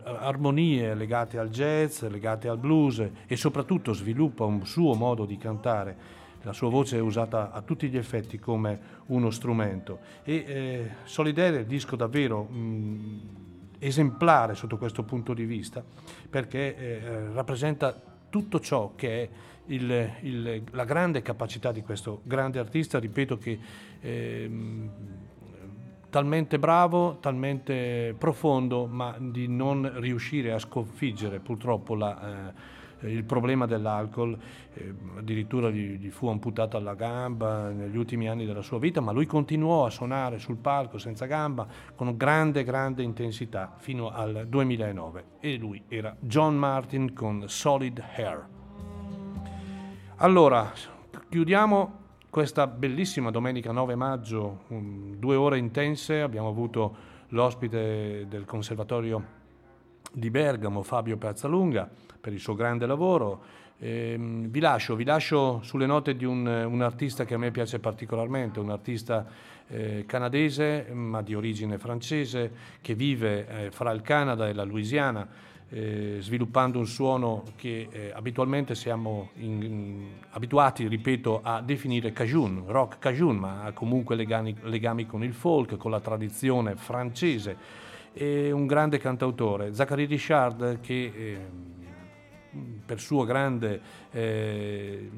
Speaker 1: armonie legate al jazz, legate al blues e soprattutto sviluppa un suo modo di cantare. La sua voce è usata a tutti gli effetti come uno strumento. E eh, Solidaire è il disco davvero mh, esemplare sotto questo punto di vista perché eh, rappresenta tutto ciò che è il, il, la grande capacità di questo grande artista, ripeto che eh, talmente bravo, talmente profondo, ma di non riuscire a sconfiggere purtroppo la, eh, il problema dell'alcol, eh, addirittura gli, gli, fu amputata la gamba negli ultimi anni della sua vita, ma lui continuò a suonare sul palco senza gamba con grande, grande intensità fino al 2009 e lui era John Martin con Solid Hair. Allora, chiudiamo questa bellissima domenica 9 maggio, due ore intense, abbiamo avuto l'ospite del Conservatorio di Bergamo, Fabio Piazzalunga, per il suo grande lavoro. Eh, vi, lascio, vi lascio sulle note di un, un, artista che a me piace particolarmente, un artista eh, canadese ma di origine francese che vive eh, fra il Canada e la Louisiana eh, sviluppando un suono che eh, abitualmente siamo in, in, abituati, ripeto, a definire cajun, rock cajun, ma ha comunque legami, legami con il folk, con la tradizione francese. È un grande cantautore, Zachary Richard, che eh, per sua grande eh,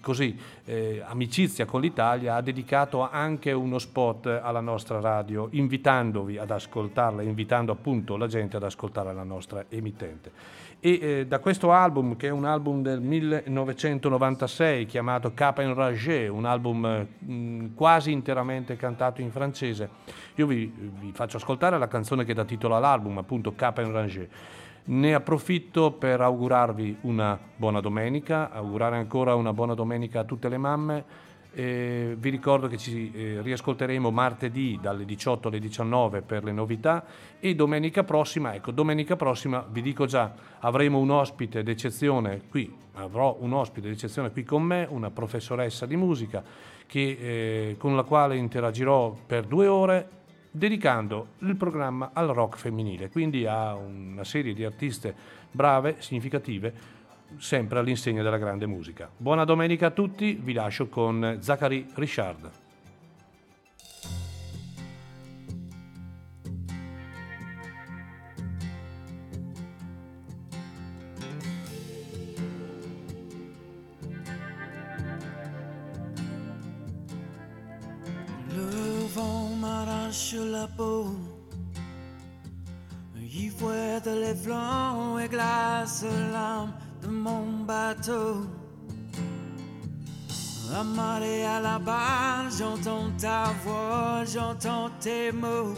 Speaker 1: così, eh, amicizia con l'Italia ha dedicato anche uno spot alla nostra radio invitandovi ad ascoltarla, invitando appunto la gente ad ascoltare la nostra emittente. E eh, da questo album, che è un album del 1996 chiamato Cap en Rage, un album mh, quasi interamente cantato in francese, io vi, vi faccio ascoltare la canzone che dà titolo all'album, appunto Cap en Rage. Ne approfitto per augurarvi una buona domenica, augurare ancora una buona domenica a tutte le mamme. Eh, vi ricordo che ci eh, riascolteremo martedì dalle 18 alle 19 per le novità e domenica prossima, ecco, domenica prossima vi dico già, avremo un ospite d'eccezione qui, avrò un ospite d'eccezione qui con me, una professoressa di musica che, eh, con la quale interagirò per due ore dedicando il programma al rock femminile, quindi a una serie di artiste brave, significative, sempre all'insegna della grande musica. Buona domenica a tutti, vi lascio con Zachary Richard.
Speaker 11: Vent m'arrache la peau, il fouette les flancs et glace l'âme de mon bateau. La marée à la barre, j'entends ta voix, j'entends tes mots.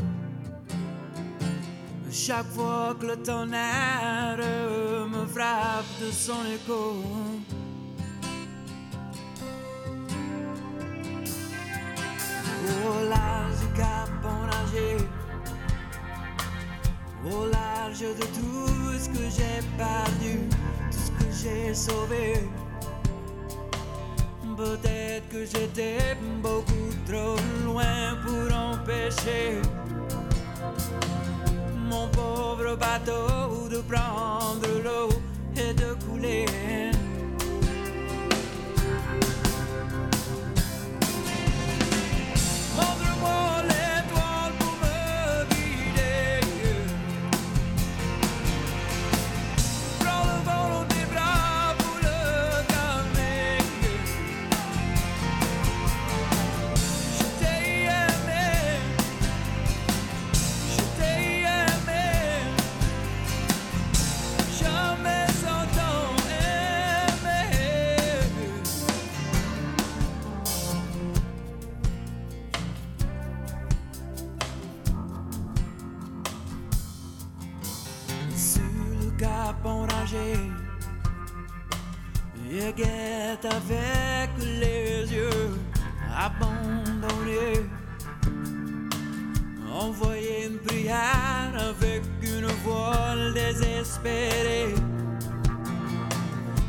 Speaker 11: Chaque fois que le tonnerre me frappe de son écho. Au large cap enragé, au large de tout ce que j'ai perdu, tout ce que j'ai sauvé. Peut-être que j'étais beaucoup trop loin pour empêcher mon pauvre bateau de prendre l'eau et de couler. avec les yeux abandonnés. Envoyer une prière avec une voix désespérée.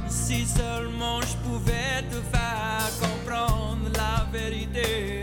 Speaker 11: Si seulement je pouvais te faire comprendre la vérité.